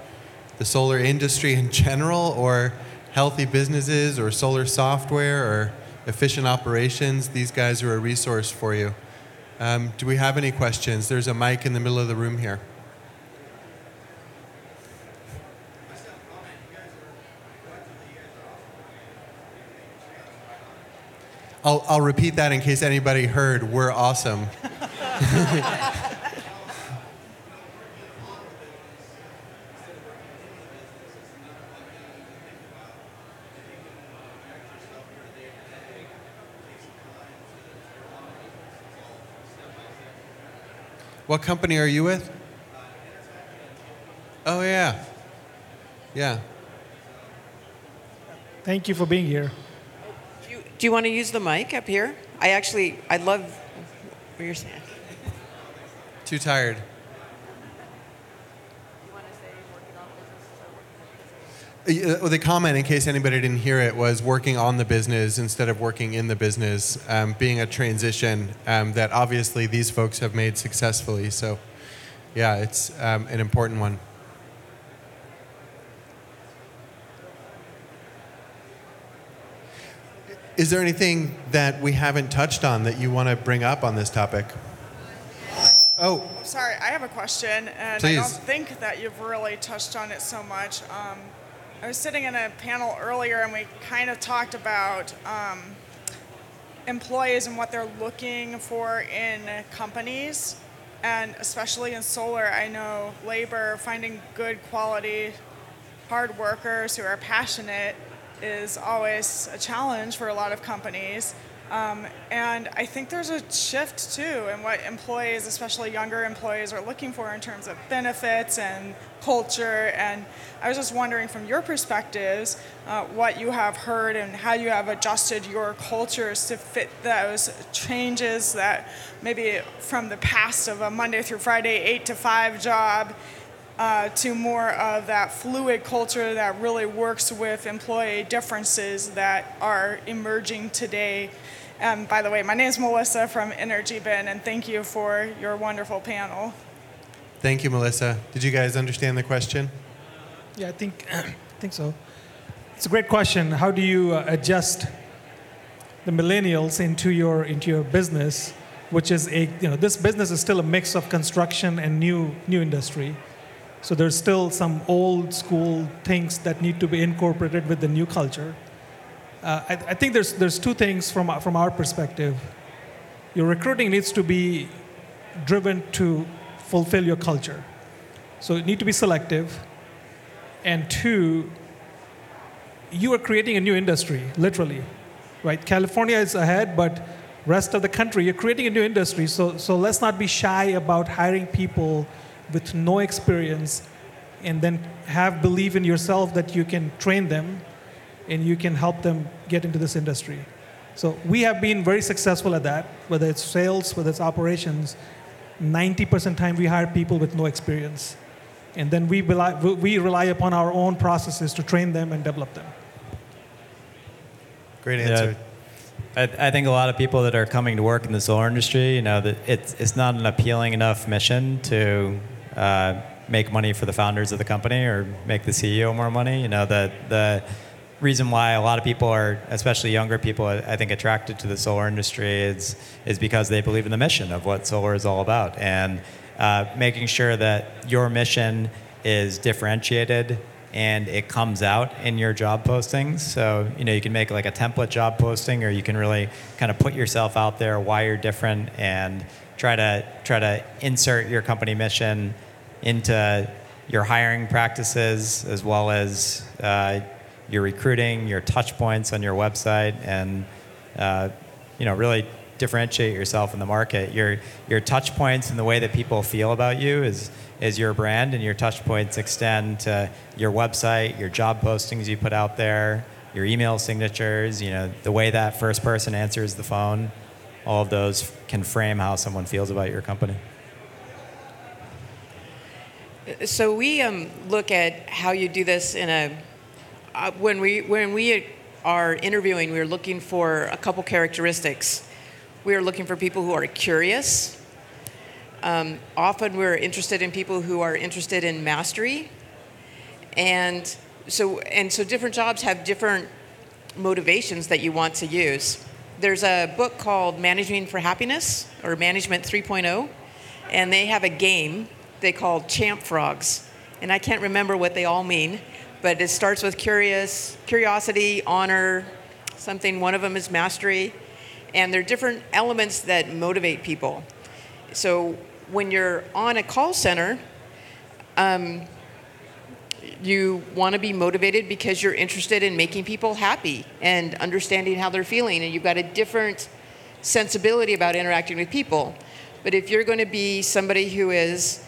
the solar industry in general or healthy businesses or solar software or efficient operations, these guys are a resource for you. Um, do we have any questions? There's a mic in the middle of the room here. I'll, I'll repeat that in case anybody heard. We're awesome. What company are you with? Oh, yeah. Yeah. Thank you for being here. Do you, want to use the mic up here? I actually, I love what you're saying. Too tired. Uh, The comment, in case anybody didn't hear it, was working on the business instead of working in the business, um, being a transition um, that obviously these folks have made successfully. So, yeah, it's um, an important one. Is there anything that we haven't touched on that you want to bring up on this topic? Oh, Sorry, I have a question, and I don't think that you've really touched on it so much. Um, I was sitting in a panel earlier, and we kind of talked about um, employees and what they're looking for in companies, and especially in solar. I know labor, finding good quality, hard workers who are passionate, is always a challenge for a lot of companies. Um, and I think there's a shift too in what employees, especially younger employees, are looking for in terms of benefits and culture. And I was just wondering, from your perspectives, uh, what you have heard and how you have adjusted your cultures to fit those changes that maybe from the past of a Monday through Friday, eight to five job uh, to more of that fluid culture that really works with employee differences that are emerging today. And by the way, my name is Melissa from EnergyBin, and thank you for your wonderful panel. thank you, Melissa. Did you guys understand the question? Yeah, I think, I think so. It's a great question. How do you uh, adjust the millennials into your into your business, which is a you know this business is still a mix of construction and new new industry. So there's still some old school things that need to be incorporated with the new culture. Uh, I, I think there's there's two things from from our perspective. Your recruiting needs to be driven to fulfill your culture. So you need to be selective and two, you are creating a new industry, literally, right? California is ahead, but rest of the country, you're creating a new industry. So, so let's not be shy about hiring people with no experience, and then have belief in yourself that you can train them, and you can help them get into this industry. So we have been very successful at that, whether it's sales, whether it's operations. 90% time we hire people with no experience and then we rely, we rely upon our own processes to train them and develop them. Great Yeah. answer. I, I think a lot of people that are coming to work in the solar industry, you know, that it's, it's not an appealing enough mission to uh, make money for the founders of the company or make the CEO more money. You know, the, the reason why a lot of people are, especially younger people, I think, attracted to the solar industry is, is because they believe in the mission of what solar is all about. And uh, making sure that your mission is differentiated and it comes out in your job postings. So, you know, you can make like a template job posting or you can really kind of put yourself out there why you're different and try to try to insert your company mission into your hiring practices as well as uh, your recruiting, your touch points on your website and uh, you know, really differentiate yourself in the market. Your your touch points and the way that people feel about you is is your brand, and your touch points extend to your website, your job postings you put out there, your email signatures. You know, the way that first person answers the phone. All of those can frame how someone feels about your company. So we um, look at how you do this in a uh, when we when we are interviewing, we're looking for a couple characteristics. We are looking for people who are curious. Um, often, we're interested in people who are interested in mastery, and so and so different jobs have different motivations that you want to use. There's a book called Managing for Happiness or Management 3.0, and they have a game they call Champ Frogs. And I can't remember what they all mean, but it starts with curious, curiosity, honor, something. One of them is mastery, and there are different elements that motivate people. So when you're on a call center, um, you want to be motivated because you're interested in making people happy and understanding how they're feeling, and you've got a different sensibility about interacting with people. But if you're going to be somebody who is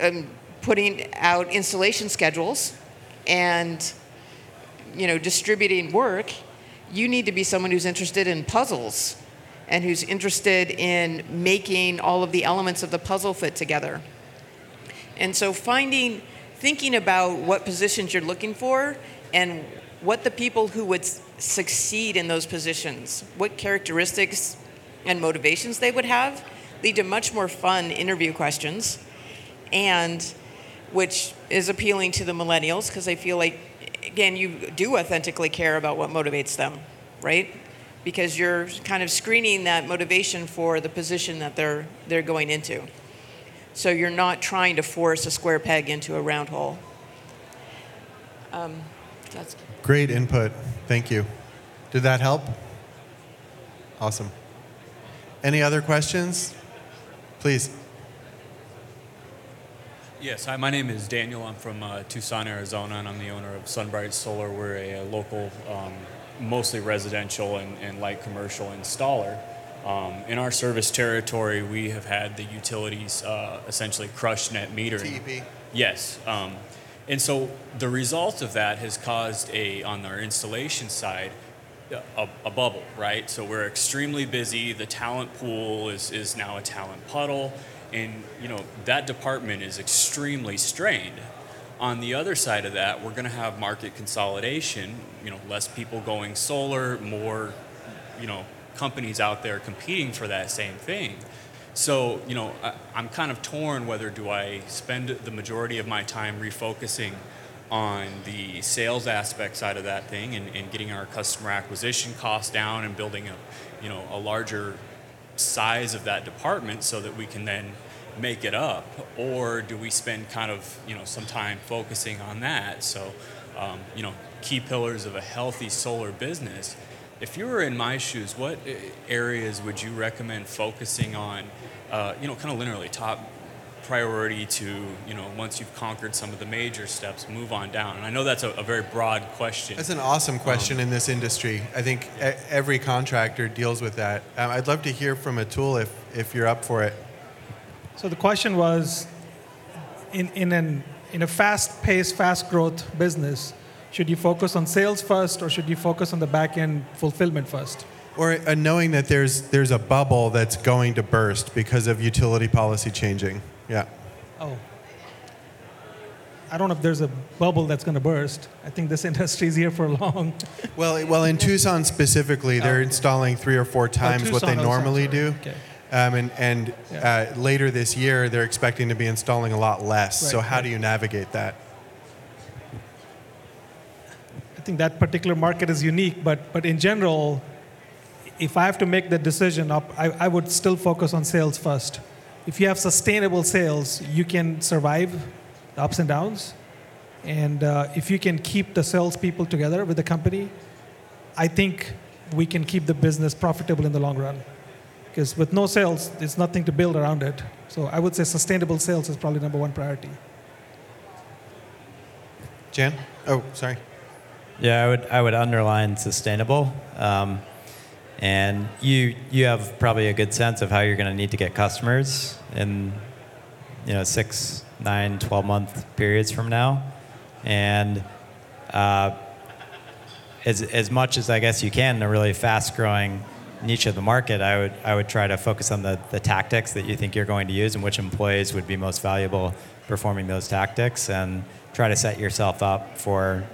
um, putting out installation schedules and you know distributing work, you need to be someone who's interested in puzzles and who's interested in making all of the elements of the puzzle fit together. And so finding thinking about what positions you're looking for and what the people who would succeed in those positions, what characteristics and motivations they would have, lead to much more fun interview questions, and which is appealing to the millennials because I feel like, again, you do authentically care about what motivates them, right? Because you're kind of screening that motivation for the position that they're they're going into. So you're not trying to force a square peg into a round hole. Um, that's Great input. Thank you. Did that help? Awesome. Any other questions? Please. Yes, hi, my name is Daniel. I'm from uh, Tucson, Arizona, and I'm the owner of Sunbright Solar. We're a, a local, um, mostly residential and, and light commercial installer. Um, in our service territory, we have had the utilities uh, essentially crush net metering. TEP. Yes. Um, and so the result of that has caused a, on our installation side, a, a bubble, right? So we're extremely busy. The talent pool is, is now a talent puddle. And, you know, that department is extremely strained. On the other side of that, we're going to have market consolidation, you know, less people going solar, more, you know, companies out there competing for that same thing. So, you know, I, I'm kind of torn whether do I spend the majority of my time refocusing on the sales aspect side of that thing and, and getting our customer acquisition costs down and building a, you know, a larger size of that department so that we can then make it up? Or do we spend kind of you know some time focusing on that? So um, you know key pillars of a healthy solar business. If you were in my shoes what uh, areas would you recommend focusing on uh, you know kind of linearly top priority to you know once you've conquered some of the major steps move on down and i know that's a, a very broad question That's an awesome question in this industry. I think e- every contractor deals with that. Um, I'd love to hear from Atul if, if you're up for it. So the question was, in, in, an, in a fast-paced, fast-growth business, should you focus on sales first or should you focus on the back-end fulfillment first? Or uh, knowing that there's, there's a bubble that's going to burst because of utility policy changing. Yeah. Oh. I don't know if there's a bubble that's going to burst. I think this industry is here for long. Well, well, in Tucson specifically, they're okay. installing three or four times what they oh, normally do. Okay. Um, and and Yeah. uh, later this year, they're expecting to be installing a lot less. so Right, how right. do you navigate that? I think that particular market is unique, but, but in general, if I have to make the decision, I, I would still focus on sales first. If you have sustainable sales, you can survive the ups and downs. And uh, if you can keep the salespeople together with the company, I think we can keep the business profitable in the long run. Because with no sales, there's nothing to build around it. So I would say sustainable sales is probably number one priority. Jan? Oh, sorry. Yeah, I would I would underline sustainable. Um, and you you have probably a good sense of how you're going to need to get customers in you know six, nine, 12 month periods from now, and uh, as as much as I guess you can in a really fast growing niche of the market, I would I would try to focus on the, the tactics that you think you're going to use and which employees would be most valuable performing those tactics, and try to set yourself up for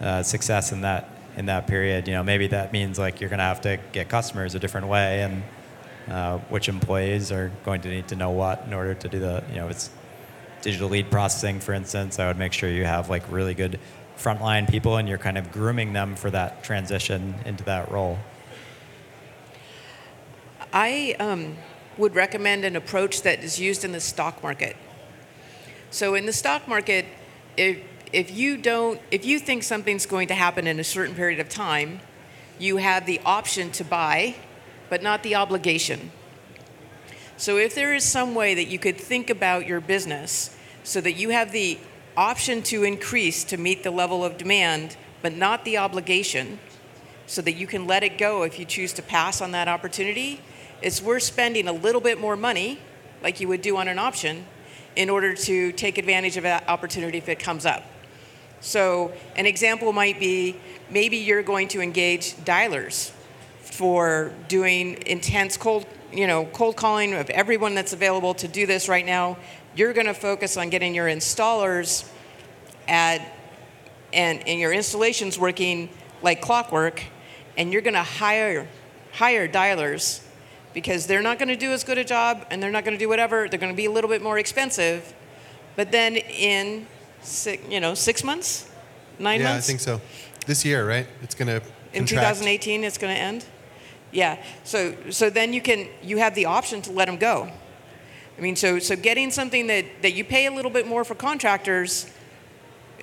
uh, success in that in that period. You know, maybe that means like you're going to have to get customers a different way, and uh, which employees are going to need to know what in order to do the you know it's digital lead processing, for instance. I would make sure you have like really good frontline people and you're kind of grooming them for that transition into that role? I um, would recommend an approach that is used in the stock market. So in the stock market, if if you don't if you think something's going to happen in a certain period of time, you have the option to buy, but not the obligation. So if there is some way that you could think about your business so that you have the option to increase to meet the level of demand, but not the obligation, so that you can let it go if you choose to pass on that opportunity, it's worth spending a little bit more money, like you would do on an option, in order to take advantage of that opportunity if it comes up. So, an example might be maybe you're going to engage dialers for doing intense cold, you know, cold calling of everyone that's available to do this right now. You're going to focus on getting your installers at and, and your installations working like clockwork, and you're going to hire hire dialers because they're not going to do as good a job and they're not going to do whatever. They're going to be a little bit more expensive. But then in six, you know, six months, nine yeah, months. I think so. This year, right? It's going to In 2018, it's going to end. Yeah. So so then you can you have the option to let them go. I mean, so so getting something that that you pay a little bit more for contractors.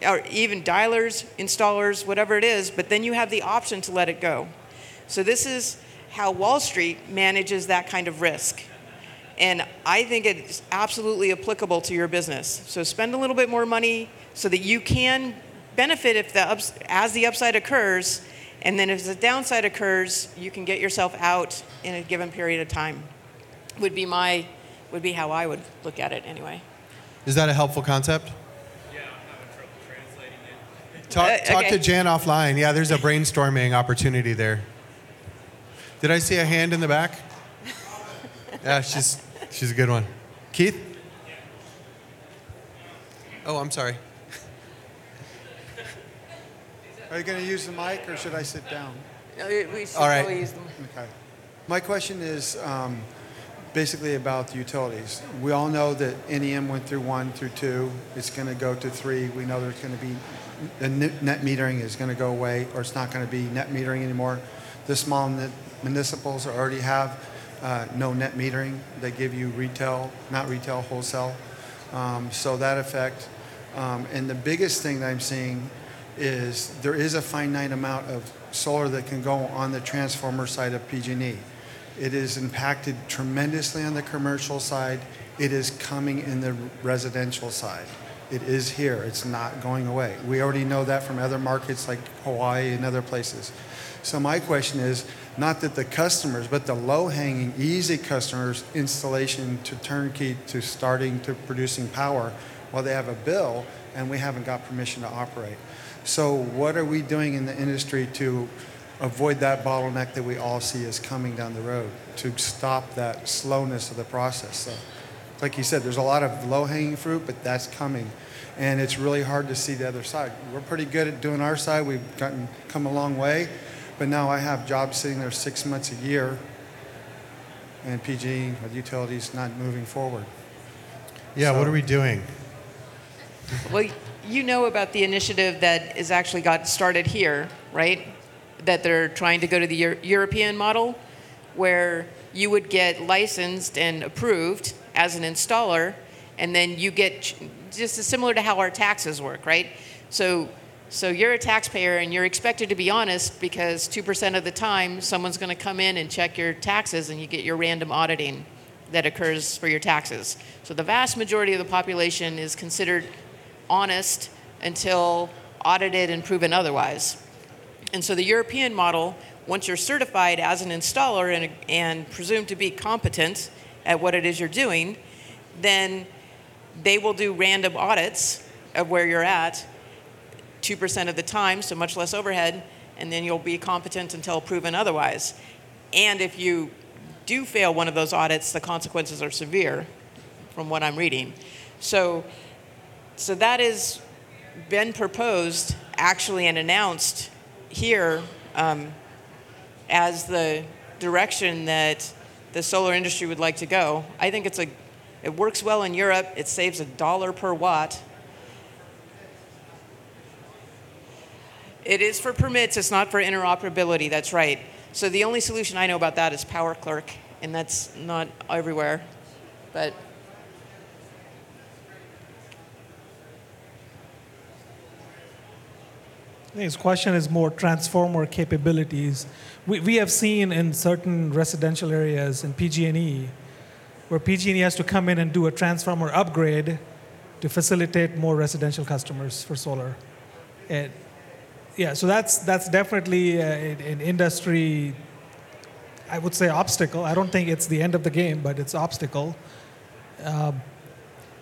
Or even dialers, installers, whatever it is, but then you have the option to let it go. So this is how Wall Street manages that kind of risk. And I think it's absolutely applicable to your business. So spend a little bit more money so that you can benefit if the ups, as the upside occurs, and then if the downside occurs, you can get yourself out in a given period of time. Would be my would be how I would look at it anyway. Is that a helpful concept? Yeah, I'm having trouble translating it. Talk, Uh, talk okay. to Jan offline. Yeah, there's a brainstorming opportunity there. Did I see a hand in the back? Yeah, she's she's a good one. Keith? Oh, I'm sorry. Are you going to use the mic or should I sit down? We should All right. probably use them. Okay. My question is um, basically about the utilities. We all know that NEM went through one through two. It's going to go to three. We know there's going to be the net net metering is going to go away, or it's not going to be net metering anymore. The small municipals already have uh, no net metering. They give you retail, not retail, wholesale. Um, so that effect. Um, and the biggest thing that I'm seeing is there is a finite amount of solar that can go on the transformer side of PG&E. It is impacted tremendously on the commercial side. It is coming in the residential side. It is here. It's not going away. We already know that from other markets like Hawaii and other places. So my question is not that the customers, but the low-hanging, easy customers, installation to turnkey to starting to producing power, while they have a bill and we haven't got permission to operate. So what are we doing in the industry to avoid that bottleneck that we all see is coming down the road to stop that slowness of the process? So, like you said, there's a lot of low-hanging fruit, but that's coming, and it's really hard to see the other side. We're pretty good at doing our side. We've gotten come a long way, but now I have jobs sitting there six months a year, and PG with utilities not moving forward. Yeah, what are we doing? Well, you know about the initiative that is actually got started here, right? That they're trying to go to the Euro- European model, where you would get licensed and approved as an installer, and then you get just as similar to how our taxes work, right? So, so you're a taxpayer and you're expected to be honest because two percent of the time someone's going to come in and check your taxes, and you get your random auditing that occurs for your taxes. So the vast majority of the population is considered honest until audited and proven otherwise. And so the European model, once you're certified as an installer and, and presumed to be competent at what it is you're doing, then they will do random audits of where you're at 2% of the time, so much less overhead, and then you'll be competent until proven otherwise. And if you do fail one of those audits, the consequences are severe, from what I'm reading. So, so that has been proposed actually and announced here um, as the direction that the solar industry would like to go. I think it's a, it works well in Europe. It saves a dollar per watt. It is for permits, it's not for interoperability, that's right. So the only solution I know about that is PowerClerk, and that's not everywhere. But I think his question is more transformer capabilities. We, we have seen in certain residential areas in PG&E where PG&E has to come in and do a transformer upgrade to facilitate more residential customers for solar. Yeah, so that's that's definitely a, an industry. I would say obstacle. I don't think it's the end of the game, but it's obstacle. Um,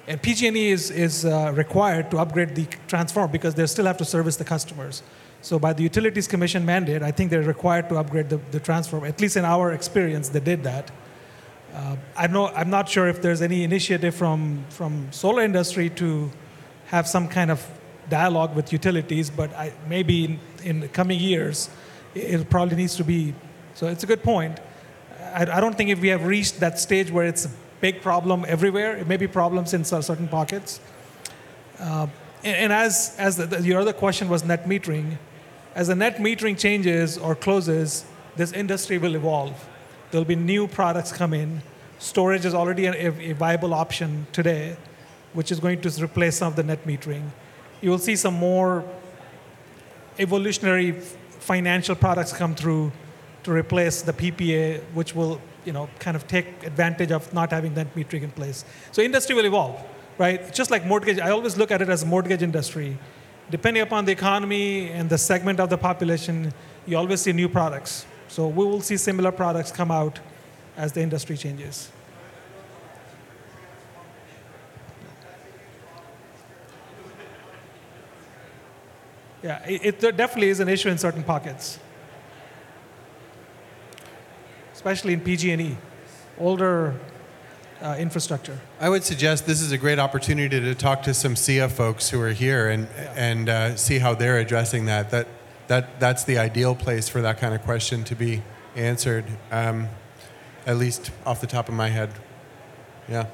and PG&E is, is uh, required to upgrade the transformer because they still have to service the customers. So by the Utilities Commission mandate, I think they're required to upgrade the, the transformer. At least in our experience, they did that. Uh, I know, I'm not sure if there's any initiative from, from solar industry to have some kind of dialogue with utilities, but I, maybe in, in the coming years, it, it probably needs to be. So it's a good point. I, I don't think if we have reached that stage where it's big problem everywhere. It may be problems in certain pockets. Uh, and, and, as, as the, the, your other question was net metering, as the net metering changes or closes, this industry will evolve. There'll be new products come in. Storage is already a, a viable option today, which is going to replace some of the net metering. You will see some more evolutionary financial products come through to replace the PPA, which will you know, kind of take advantage of not having that metric in place. So industry will evolve, right? Just like mortgage, I always look at it as a mortgage industry. Depending upon the economy and the segment of the population, you always see new products. So we will see similar products come out as the industry changes. Yeah, it, it definitely is an issue in certain pockets especially in PG&E, older uh, infrastructure. I would suggest this is a great opportunity to talk to some SEIA folks who are here and yeah. and uh, see how they're addressing that. That that that's the ideal place for that kind of question to be answered. Um, at least off the top of my head, yeah.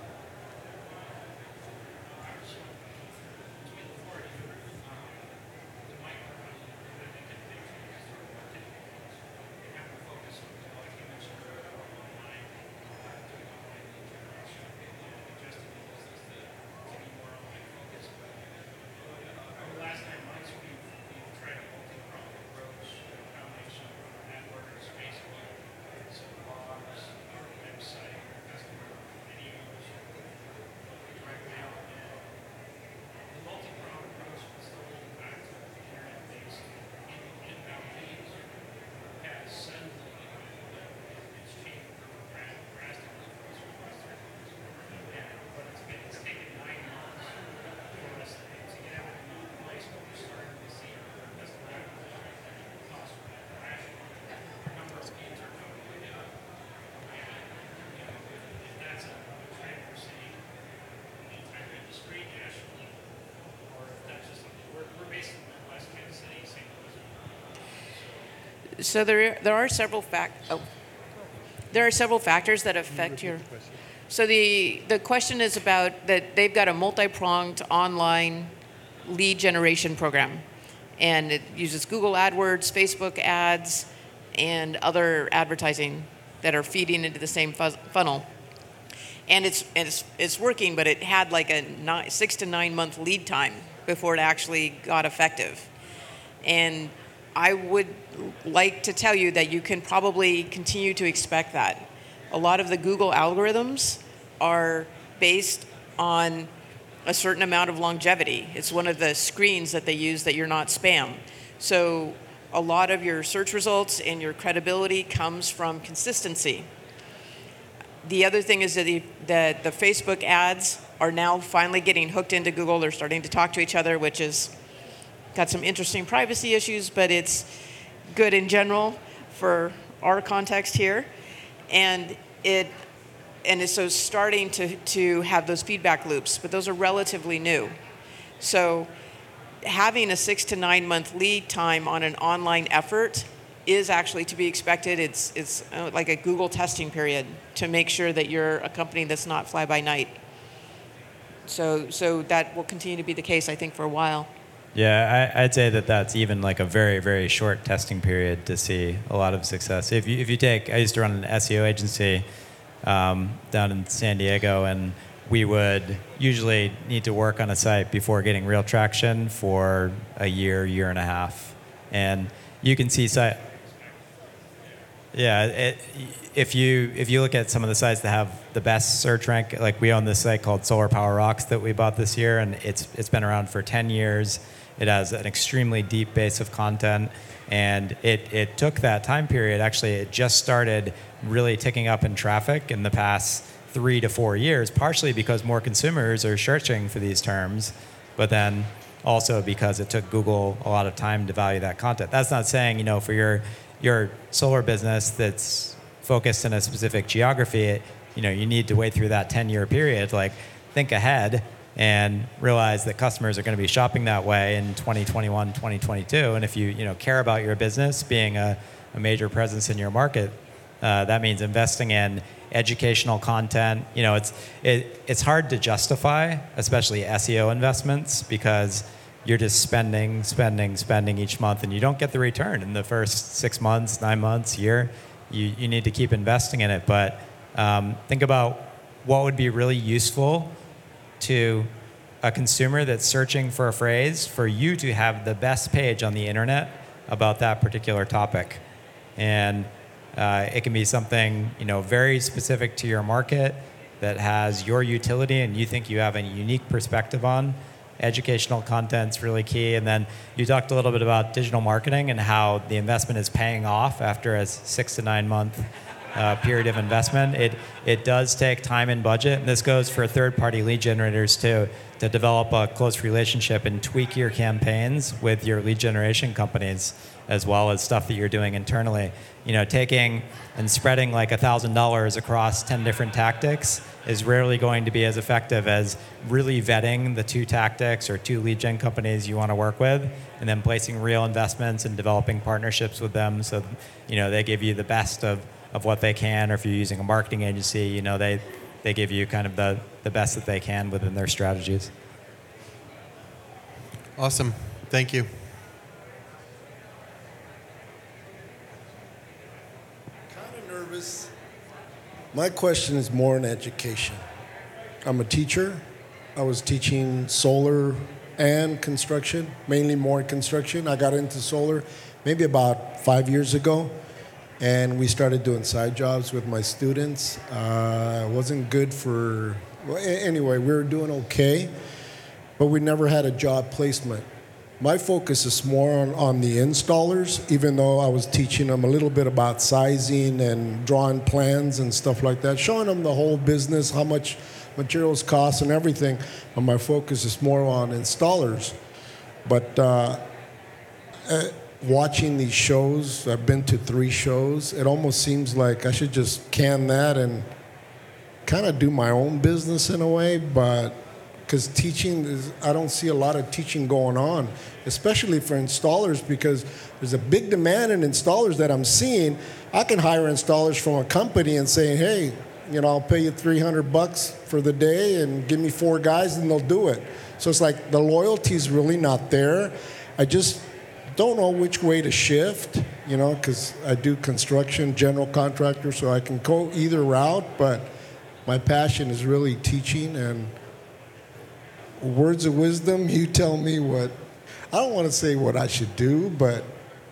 So there, there are several fact. Oh, there are several factors that affect your. So the the question is about that they've got a multi-pronged online lead generation program, and it uses Google AdWords, Facebook ads, and other advertising that are feeding into the same funnel. And it's, it's, it's working, but it had like a nine, six to nine month lead time before it actually got effective. And I would like to tell you that you can probably continue to expect that. A lot of the Google algorithms are based on a certain amount of longevity. It's one of the screens that they use that you're not spam. So a lot of your search results and your credibility comes from consistency. The other thing is that the, that the Facebook ads are now finally getting hooked into Google. They're starting to talk to each other, which is got some interesting privacy issues, but it's good in general for our context here. And it and it's so starting to, to have those feedback loops, but those are relatively new. So having a six to nine month lead time on an online effort is actually to be expected. It's, it's uh, like a Google testing period to make sure that you're a company that's not fly by night. So, so that will continue to be the case, I think, for a while. Yeah, I, would say that that's even like a very, very short testing period to see a lot of success. If you, if you take, I used to run an SEO agency um, down in San Diego, and we would usually need to work on a site before getting real traction for a year, year and a half. And you can see site. Yeah, it, if you if you look at some of the sites that have the best search rank, like we own this site called Solar Power Rocks that we bought this year, and it's it's been around for 10 years it has an extremely deep base of content. And it, it took that time period. Actually, it just started really ticking up in traffic in the past three to four years, partially because more consumers are searching for these terms, but then also because it took Google a lot of time to value that content. That's not saying, you know, for your, your solar business that's focused in a specific geography, you know, you need to wait through that 10 year period. Like, think ahead and realize that customers are going to be shopping that way in 2021, 2022. And if you, you know, care about your business being a, a major presence in your market, uh, that means investing in educational content. You know, it's, it, it's hard to justify, especially SEO investments, because you're just spending, spending, spending each month, and you don't get the return in the first six months, nine months, year. You, you need to keep investing in it. But um, think about what would be really useful to a consumer that's searching for a phrase for you to have the best page on the internet about that particular topic. And uh, it can be something you know very specific to your market that has your utility and you think you have a unique perspective on. Educational content's really key. And then you talked a little bit about digital marketing and how the investment is paying off after a six to nine month uh, period of investment. It, it does take time and budget, and this goes for third party lead generators too, to develop a close relationship and tweak your campaigns with your lead generation companies as well as stuff that you're doing internally. You know, taking and spreading like $1,000 across 10 different tactics is rarely going to be as effective as really vetting the two tactics or two lead gen companies you want to work with and then placing real investments and developing partnerships with them so you know they give you the best of of what they can, or if you're using a marketing agency, you know, they, they give you kind of the, the best that they can within their strategies. Awesome. Thank you. Kind of nervous. My question is more in education. I'm a teacher. I was teaching solar and construction, mainly more construction. I got into solar maybe about five years ago and we started doing side jobs with my students. Uh, wasn't good for, well, anyway, we were doing okay, but we never had a job placement. My focus is more on, on the installers, even though I was teaching them a little bit about sizing and drawing plans and stuff like that, showing them the whole business, how much materials cost and everything. But my focus is more on installers. But uh, uh watching these shows, I've been to three shows, it almost seems like I should just can that and kind of do my own business in a way, but because teaching is, I don't see a lot of teaching going on, especially for installers, because there's a big demand in installers that I'm seeing. I can hire installers from a company and say, hey, you know, I'll pay you 300 bucks for the day and give me four guys and they'll do it. So it's like the loyalty is really not there. I just don't know which way to shift, you know, because I do construction, general contractor, so I can go either route, but my passion is really teaching and words of wisdom. You tell me what, I don't want to say what I should do, but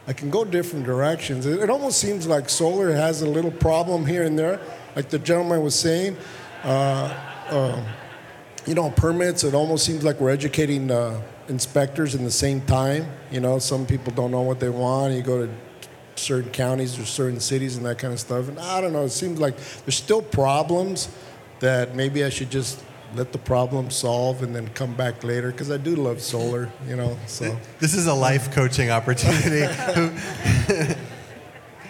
I can go different directions. It, it almost seems like solar has a little problem here and there, like the gentleman was saying. Uh, uh, you know, permits, it almost seems like we're educating uh, inspectors in the same time. You know, some people don't know what they want. You go to certain counties or certain cities and that kind of stuff. And I don't know, it seems like there's still problems that maybe I should just let the problem solve and then come back later because I do love solar, you know. So this is a life coaching opportunity.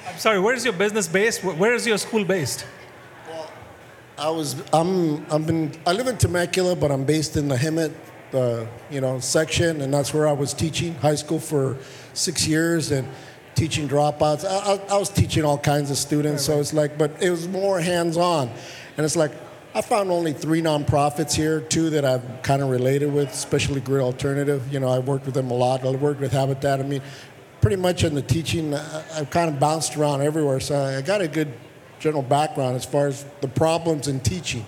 I'm sorry, where is your business based? Where is your school based? I was I'm I've been I live in Temecula, but I'm based in the Hemet, uh, you know, section, and that's where I was teaching high school for six years and teaching dropouts. I, I, I was teaching all kinds of students, so it's like, but it was more hands-on, and it's like I found only three nonprofits here, two that I've kind of related with, especially Grid Alternative. You know, I've worked with them a lot. I worked with Habitat. I mean, pretty much in the teaching, I've kind of bounced around everywhere. So I got a good general background as far as the problems in teaching.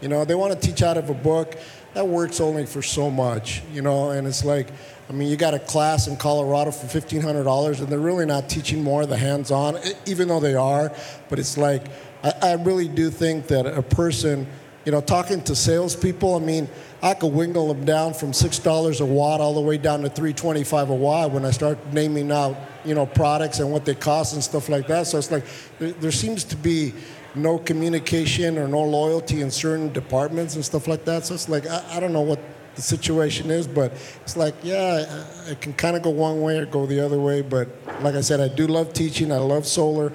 You know, they want to teach out of a book. That works only for so much, you know, and it's like, I mean, you got a class in Colorado for $1,500 and they're really not teaching more of the hands on, even though they are. But it's like, I, I really do think that a person, you know, talking to salespeople, I mean, I could wingle them down from six dollars a watt all the way down to three twenty-five a watt when I start naming out, you know, products and what they cost and stuff like that. So it's like there, there seems to be no communication or no loyalty in certain departments and stuff like that. So it's like I, I don't know what the situation is, but it's like yeah, it can kind of go one way or go the other way. But like I said, I do love teaching. I love solar.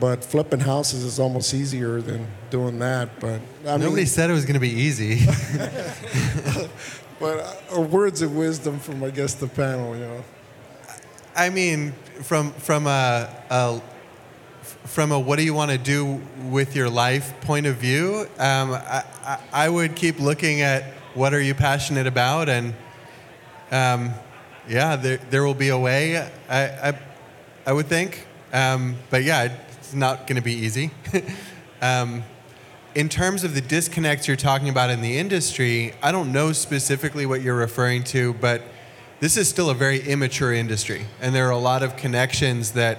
But flipping houses is almost easier than doing that. But I nobody mean, said it was going to be easy. but uh, words of wisdom from I guess the panel, you know. I mean, from from a, a from a what do you want to do with your life point of view, um, I, I, I, would keep looking at what are you passionate about, and um, yeah, there there will be a way. I I, I would think, um, but yeah it's not going to be easy. um, in terms of the disconnects you're talking about in the industry, I don't know specifically what you're referring to, but this is still a very immature industry, and there are a lot of connections that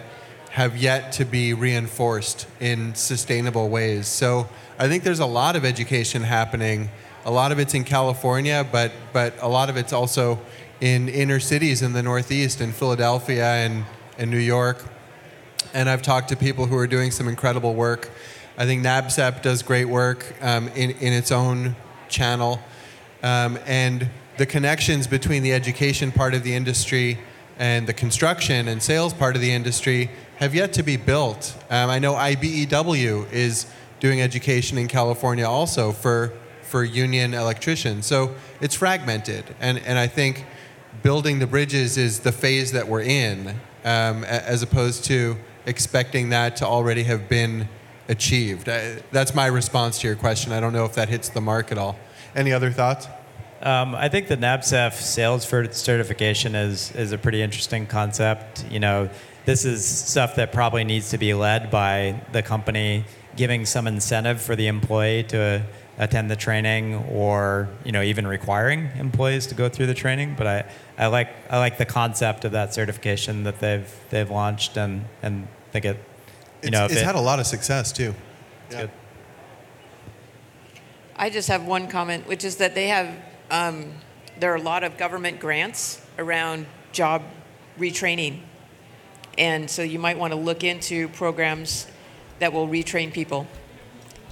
have yet to be reinforced in sustainable ways. So I think there's a lot of education happening. A lot of it's in California, but but a lot of it's also in inner cities in the Northeast, in Philadelphia and, and New York and I've talked to people who are doing some incredible work. I think NABCEP does great work um, in, in its own channel. Um, and the connections between the education part of the industry and the construction and sales part of the industry have yet to be built. Um, I know IBEW is doing education in California also for, for union electricians. So it's fragmented. And, and I think building the bridges is the phase that we're in um, as opposed to expecting that to already have been achieved. I, that's my response to your question. I don't know if that hits the mark at all. Any other thoughts? Um, I think the NABCEP sales certification is is a pretty interesting concept. You know, this is stuff that probably needs to be led by the company, giving some incentive for the employee to attend the training, or you know, even requiring employees to go through the training. But I, I like I like the concept of that certification that they've they've launched, and and think it, you it's, know, it's it, had a lot of success too. Yeah. Good. I just have one comment, which is that they have, um, there are a lot of government grants around job retraining. And so you might want to look into programs that will retrain people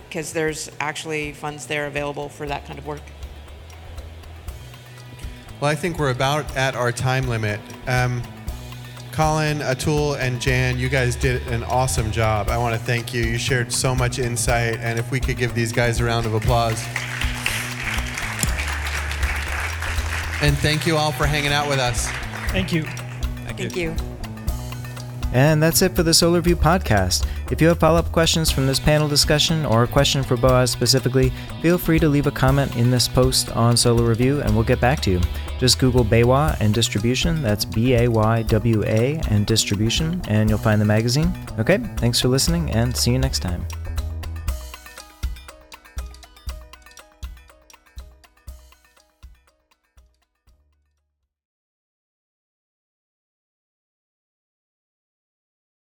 because there's actually funds there available for that kind of work. Well, I think we're about at our time limit. Um, Colin, Atul, and Jan, you guys did an awesome job. I want to thank you. You shared so much insight, and if we could give these guys a round of applause. And thank you all for hanging out with us. Thank you. Thank, thank you. you. And that's it for the Solar View podcast. If you have follow up questions from this panel discussion or a question for Boaz specifically, feel free to leave a comment in this post on Solar Review and we'll get back to you. Just Google Baywa and distribution, that's B A Y W A and distribution, and you'll find the magazine. Okay, thanks for listening and see you next time.